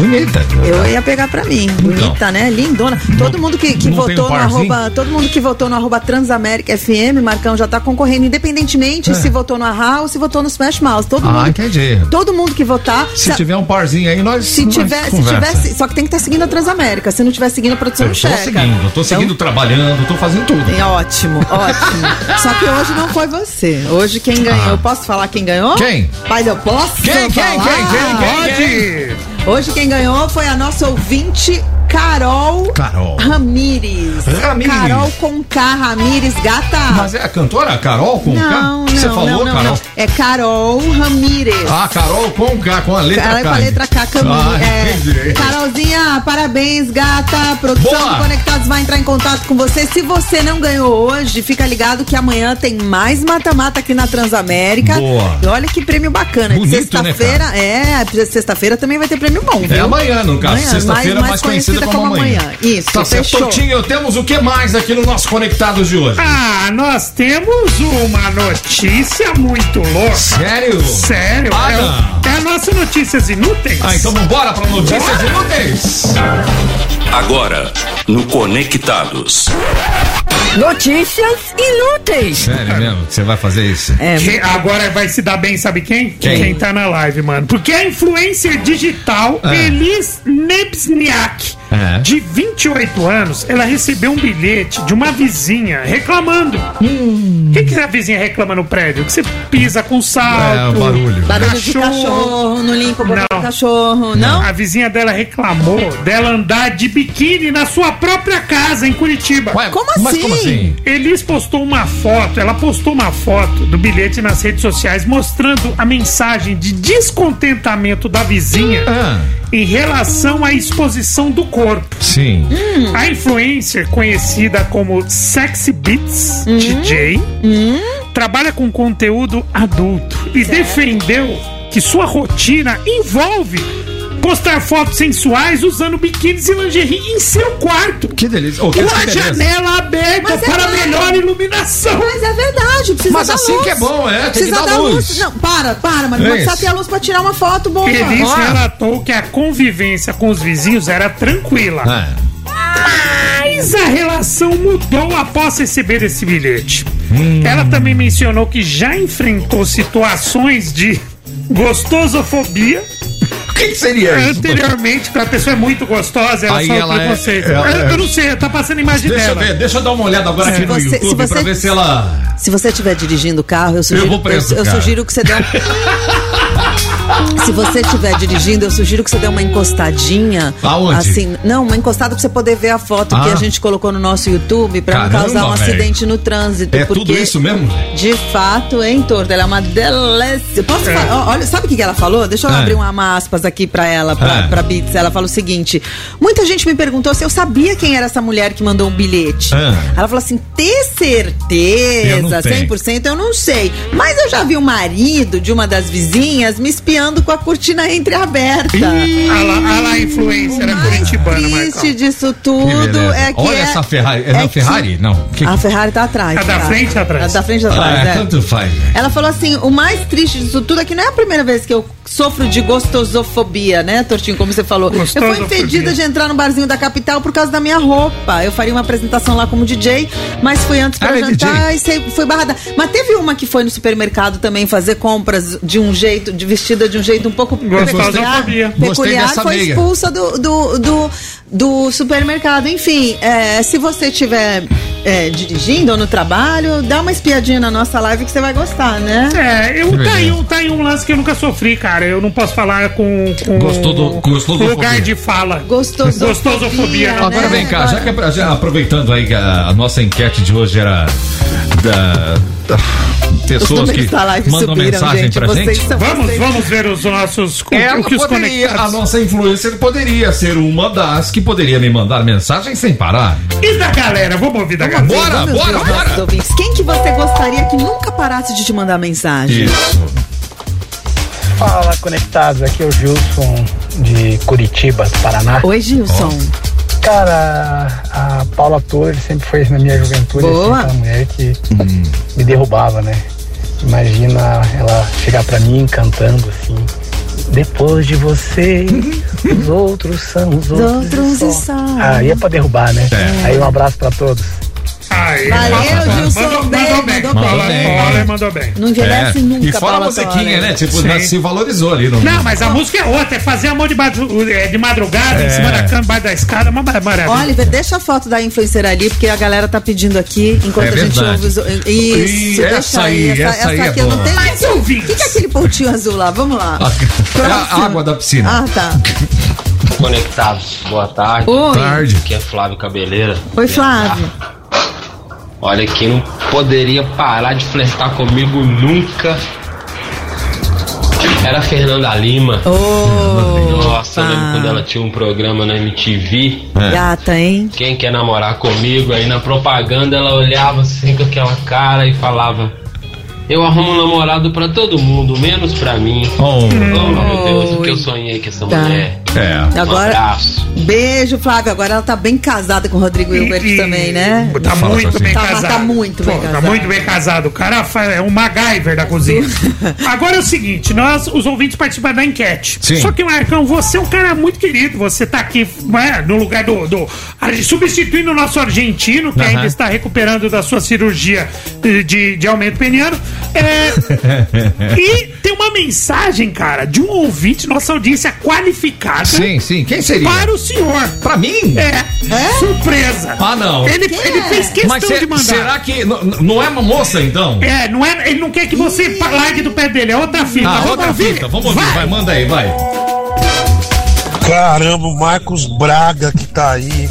Bonita. Eu ia pegar pra mim. Bonita, né? Lindona. Todo mundo que, que não votou um no arroba. Todo mundo que votou no arroba Transamérica FM, Marcão, já tá concorrendo, independentemente É. se votou no Arra ou se votou no Smash Mouse. Todo Ah, mundo. entendi. Todo mundo que votar. Se tiver um parzinho aí, nós Se nós tiver, se tiver, só que tem que estar seguindo a Transamérica. Se não tiver seguindo a produção, Eu não tô checa. seguindo, eu tô seguindo, trabalhando, tô fazendo tudo. É ótimo, ótimo. [laughs] Só que hoje não foi você. Hoje quem ganhou, posso falar quem ganhou? Ah. Quem? Pai, eu posso Quem, quem, falar? quem, quem, quem, Pode. Hoje quem ganhou foi a nossa ouvinte Carol, Carol. Ramires. Ramires. Carol com K, Ramires, gata. Mas é a cantora Carol com não, K? não, Você não, falou, não, Carol? não. É Carol Ramires. Ah, Carol com K, com a letra Carol K. com a letra K, Camille. Ah, é. Carolzinha, parabéns, gata. Produção Boa. do Conectados vai entrar em contato com você. Se você não ganhou hoje, fica ligado que amanhã tem mais mata-mata aqui na Transamérica. Boa. E olha que prêmio bacana. Bonito, Sexta-feira, é, sexta-feira também vai ter prêmio bom, viu? É amanhã, no caso. Sexta-feira, mais, conhecida como, amanhã. Isso, Tá fechou. Totinho, temos o que mais aqui no nosso Conectados de hoje? Ah, nós temos uma notícia muito louca. Sério? Sério? Ah, é, não. é a nossa Notícias Inúteis. Ah, então vambora pra notícias inúteis. Agora, no Conectados. Notícias inúteis. Sério mesmo que você vai fazer isso? Quem- agora vai se dar bem, sabe quem? Quem? tá na live, mano. Porque a influencer digital É. Elis Nebsniak, É. de 28 anos, ela recebeu um bilhete de uma vizinha reclamando. O que, que a vizinha reclama no prédio? Que você pisa com salto. É, o barulho. Barulho de cachorro, não limpa o do cachorro, não? A vizinha dela reclamou dela andar de biquíni na sua própria casa em Curitiba. Como mas como assim? assim? Elis postou uma foto, ela postou uma foto do bilhete nas redes sociais mostrando a mensagem de descontentamento da vizinha Ah. em relação à exposição do corpo. Sim. A influencer conhecida como Sexy Beats DJ trabalha com conteúdo adulto e defendeu que sua rotina envolve postar fotos sensuais usando biquínis e lingerie em seu quarto. Que delícia. Oh, que Com a beleza. janela aberta Mas é para verdade. melhor iluminação. Mas é verdade, precisa Mas assim luz. que é bom, é, tem Precisa que dar da luz. Não, para, para, mas É precisa isso. ter a luz pra tirar uma foto boa. Elis Ah. relatou que a convivência com os vizinhos era tranquila. É. Mas a relação mudou após receber esse bilhete. Hum. Ela também mencionou que já enfrentou situações de gostosofobia. O que, seria isso? Anteriormente, a pessoa é muito gostosa, ela Aí sofre ela é- preconceito. ela eu, é- eu não sei, tá passando a imagem Deixa eu dela. ver, deixa eu dar uma olhada agora aqui Se no você- se YouTube pra você- ver se ela. Se você estiver dirigindo o carro, eu sugiro, Eu vou preso, eu, eu cara. sugiro que você dê um... [laughs] Se você estiver dirigindo, eu sugiro que você dê uma encostadinha. Aonde? Assim, não, uma encostada pra você poder ver a foto que Ah. a gente colocou no nosso YouTube pra Caramba, não causar um velho. acidente no trânsito. É porque tudo isso mesmo? De fato, hein, Torto? Ela é uma delícia. Posso É. falar? Olha, sabe o que que ela falou? Deixa eu É. abrir uma aspas aqui pra ela, pra, É. pra Beats. Ela falou o seguinte: muita gente me perguntou se eu sabia quem era essa mulher que mandou um bilhete. É. Ela falou assim: ter Eu certeza, tenho. 100% eu não sei. Mas eu já vi o marido de uma das vizinhas me espiando com a cortina entreaberta. A lá, a lá, influencer, é curitibana, triste Marcão. disso Que tudo beleza. é que Olha é- essa Ferrari. É, é da que- Ferrari? Não. Que- A Ferrari tá atrás. A da tá? frente ou atrás? A da frente ou atrás, Ah, é. tanto faz. Ela falou assim: o mais triste disso tudo é que não é a primeira vez que eu sofro de gostosofobia, né, Tortinho? Como você falou. Eu fui impedida de entrar no barzinho da capital por causa da minha roupa. Eu faria uma apresentação lá como DJ, mas fui antes pra Ah, é jantar e sei- fui barrada. Mas teve uma que foi no supermercado também fazer compras de um jeito, de vestida de um jeito um pouco peculiar. Peculiar, foi expulsa do, do, do, do supermercado. Enfim, é, se você estiver é, dirigindo ou no trabalho, dá uma espiadinha na nossa live que você vai gostar, né? É, eu, tá, aí um, tá aí um lance que eu nunca sofri, cara. Eu não posso falar com, com Gostou do- gostou do lugar fobia. de fala. Gostosofobia. Gostosofobia. não. Agora né? vem cá, já que é pra- já aproveitando aí que a, a nossa enquete de hoje era da, da- pessoas que mandam subiram, mensagem gente, pra gente? são- Vamos, vamos ver os nossos. o- Ela o que os poderia, a nossa influencer poderia ser uma das que poderia me mandar mensagem sem parar. E da galera? Vamos ouvir da galera. Bora, Vamos bora, bora. ouvintes. Quem que você gostaria que nunca parasse de te mandar mensagem? Isso. Fala, conectados. Aqui é o Gilson de Curitiba, Paraná. Oi, Gilson. Cara, a Paula Torres sempre foi na minha juventude Boa. assim, uma mulher que me derrubava, né? Imagina ela chegar pra mim cantando assim. Depois de você, [laughs] os outros são os Os outros. outros e e só. só. Aí é pra derrubar, né? É. Aí um abraço pra todos. Valeu, mandou- Gilson. Mandou, Bem, mandou bem. mandou bem. Paula mandou bem. Não envelhece É. nunca, E fora a musiquinha, Toller. né? Tipo, Sim. se valorizou ali. No... Não, mas a música é outra, é fazer amor de, madru- é, de madrugada, em É. cima da cama, embaixo da escada, é uma mar- maravilha. Oliver, deixa a foto da influencer ali, porque a galera tá pedindo aqui, enquanto É a gente ouve os... Isso, deixa essa aí. aí, essa aí é aqui eu não boa. tenho... Mais O que, que é aquele pontinho azul lá? Vamos lá. É a água da piscina. Ah, tá. Conectados, boa tarde. Oi. Tarde. Aqui é Flávio Cabeleira. Oi, Flávio. Olha, quem não poderia parar de flertar comigo nunca era a Fernanda Lima. Ô, Nossa, eu lembro pá. quando ela tinha um programa na MTV. É. Gata, hein? Quem quer namorar comigo? Aí na propaganda ela olhava assim com aquela cara e falava: Eu arrumo um namorado pra todo mundo, menos pra mim. Oh. Oh, meu Deus, o que eu sonhei com essa Tá. mulher. É. Um Agora, abraço. beijo, Flávio. Agora ela tá bem casada com o Rodrigo Hilbert também, né? Tá muito assim. bem Tá- casado. tá muito bem Pô, Tá muito bem casado. O cara é um MacGyver da cozinha. [laughs] Agora é o seguinte, nós, os ouvintes participam da enquete. Sim. Só que, Marcão, você é um cara muito querido. Você tá aqui né, no lugar do, do- Substituindo o nosso argentino, que ainda está recuperando da sua cirurgia eh, de, de aumento peniano. É, e tem uma mensagem, cara, de um ouvinte, nossa audiência qualificada. Sim, sim. Quem seria? Para o senhor. Pra mim? É. Surpresa. Ah, não. Ele, Quem ele é? fez questão Mas de se- mandar. será que não é uma moça, então? É, não é, ele não quer que você largue do pé dele, é outra fita. Ah, outra ouvir? fita. Vamos ouvir. Vai, manda aí, vai. Caramba, o Marcos Braga que tá aí.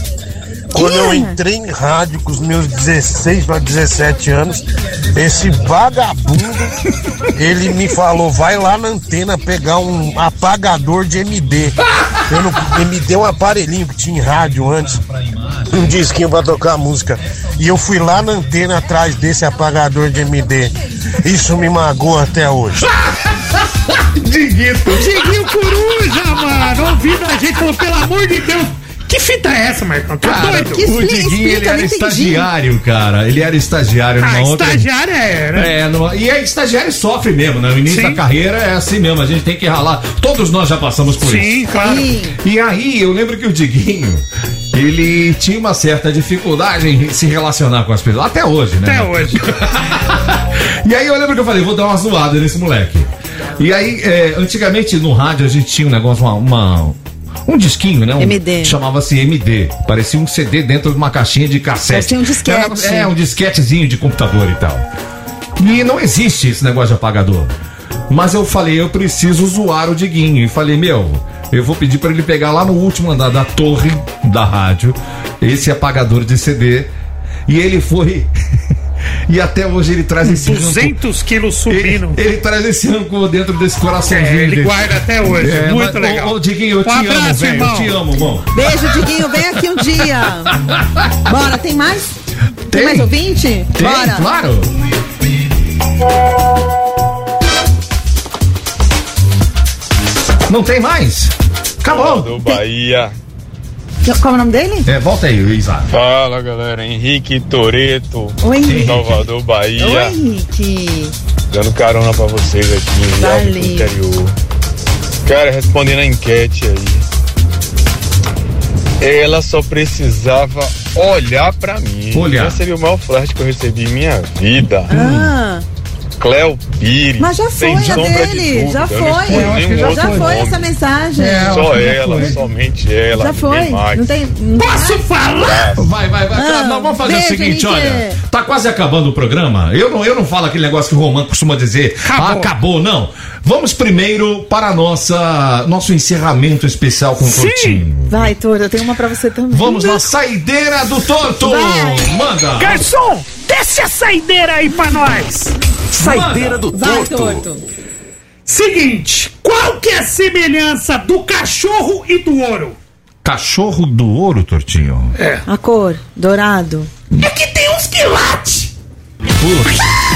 Quando eu entrei em rádio com os meus 16 para 17 anos, esse vagabundo, ele me falou, vai lá na antena pegar um apagador de MD. Eu não, ele me deu um aparelhinho que tinha em rádio antes, um disquinho pra tocar música. E eu fui lá na antena atrás desse apagador de MD. Isso me magoa até hoje. [laughs] Diguito. Diguinho Coruja, mano, ouvindo a gente, falou, pelo amor de Deus. Que fita é essa, Marcão? Tá Cara, doido? Que o Diguinho, ele era estagiário, cara. Ele era estagiário Ah, numa outra... estagiário é, né? É, e é estagiário sofre mesmo, né? No início Sim. da carreira é assim mesmo, a gente tem que ralar. Todos nós já passamos por Sim, isso. claro. Sim. E aí, eu lembro que o Diguinho, ele tinha uma certa dificuldade em se relacionar com as pessoas. Até hoje, né? Até hoje. [laughs] E aí eu lembro que eu falei, vou dar uma zoada nesse moleque. E aí, é, antigamente no rádio a gente tinha um negócio, uma. uma- um disquinho, né? Um, MD. Chamava-se MD. Parecia um CD dentro de uma caixinha de cassete. Parecia um disquete. Era- é, um disquetezinho de computador e tal. E não existe esse negócio de apagador. Mas eu falei, eu preciso zoar o Diguinho. E falei, meu, eu vou pedir pra ele pegar lá no último andar da torre da rádio esse apagador de CD. E ele foi. E até hoje ele traz esse rancor. 200 quilos subindo. Ele, ele traz esse rancor dentro desse coraçãozinho. É, ele dele. guarda até hoje. É, Muito mas, legal. Ô, ô, Diguinho, eu Um te amo, abraço, velho. Eu te amo, irmão. Beijo, Diguinho. Vem aqui um dia. [laughs] Bora, tem mais? Tem, Tem. mais ouvinte? Tem, Bora. claro. Não tem mais? Acabou. Do Bahia. Qual é o nome dele? É, volta aí, Isaac. Fala galera, Henrique Toreto, Oi, Henrique. Salvador, Bahia. Oi, Henrique. Dando carona pra vocês aqui em interior. Cara, respondendo a enquete aí. Ela só precisava olhar pra mim. Olhar. Já seria o maior flerte que eu recebi em minha vida. Ah, Cléo Pires. mas já foi sem a sombra de dele. dúvida. Já Eu foi. nenhum Já outro foi nome. essa mensagem. Só ela, somente ela. Já foi. Não tem. não Posso mais? falar? Vai, vai, vai. Ah, Não, vamos fazer beijo, o seguinte, olha. Tá quase acabando o programa. Eu não, eu não falo aquele negócio que o Romano costuma dizer. Acabou. Ah, acabou, não. Vamos primeiro para a nossa nosso encerramento especial com o Sim. Tortinho. Vai, Toro, eu tenho uma pra você também. Vamos na saideira do Torto. Vai. Manda. Garçom, desce a saideira aí pra nós. Saideira do Vai, Torto. torto. Seguinte, qual que é a semelhança do cachorro e do ouro? Cachorro do ouro, Tortinho. É. A cor, dourado. É que tem uns que late. Putz.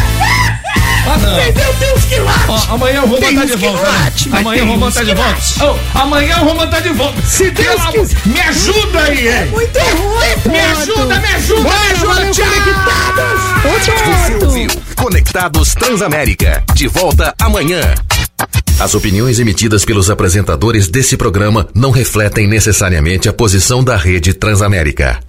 Ah? Tem uns que late. Ó, amanhã eu vou mandar de volta. né? late, Amanhã eu vou mandar de volta. Oh, amanhã eu vou mandar de volta. Se Deus quiser. Me ajuda aí, hein? Muito ruim, Me ajuda, me ajuda, me ajuda. Você ouviu Conectados Transamérica. De volta amanhã. As opiniões emitidas pelos apresentadores desse programa não refletem necessariamente a posição da rede Transamérica.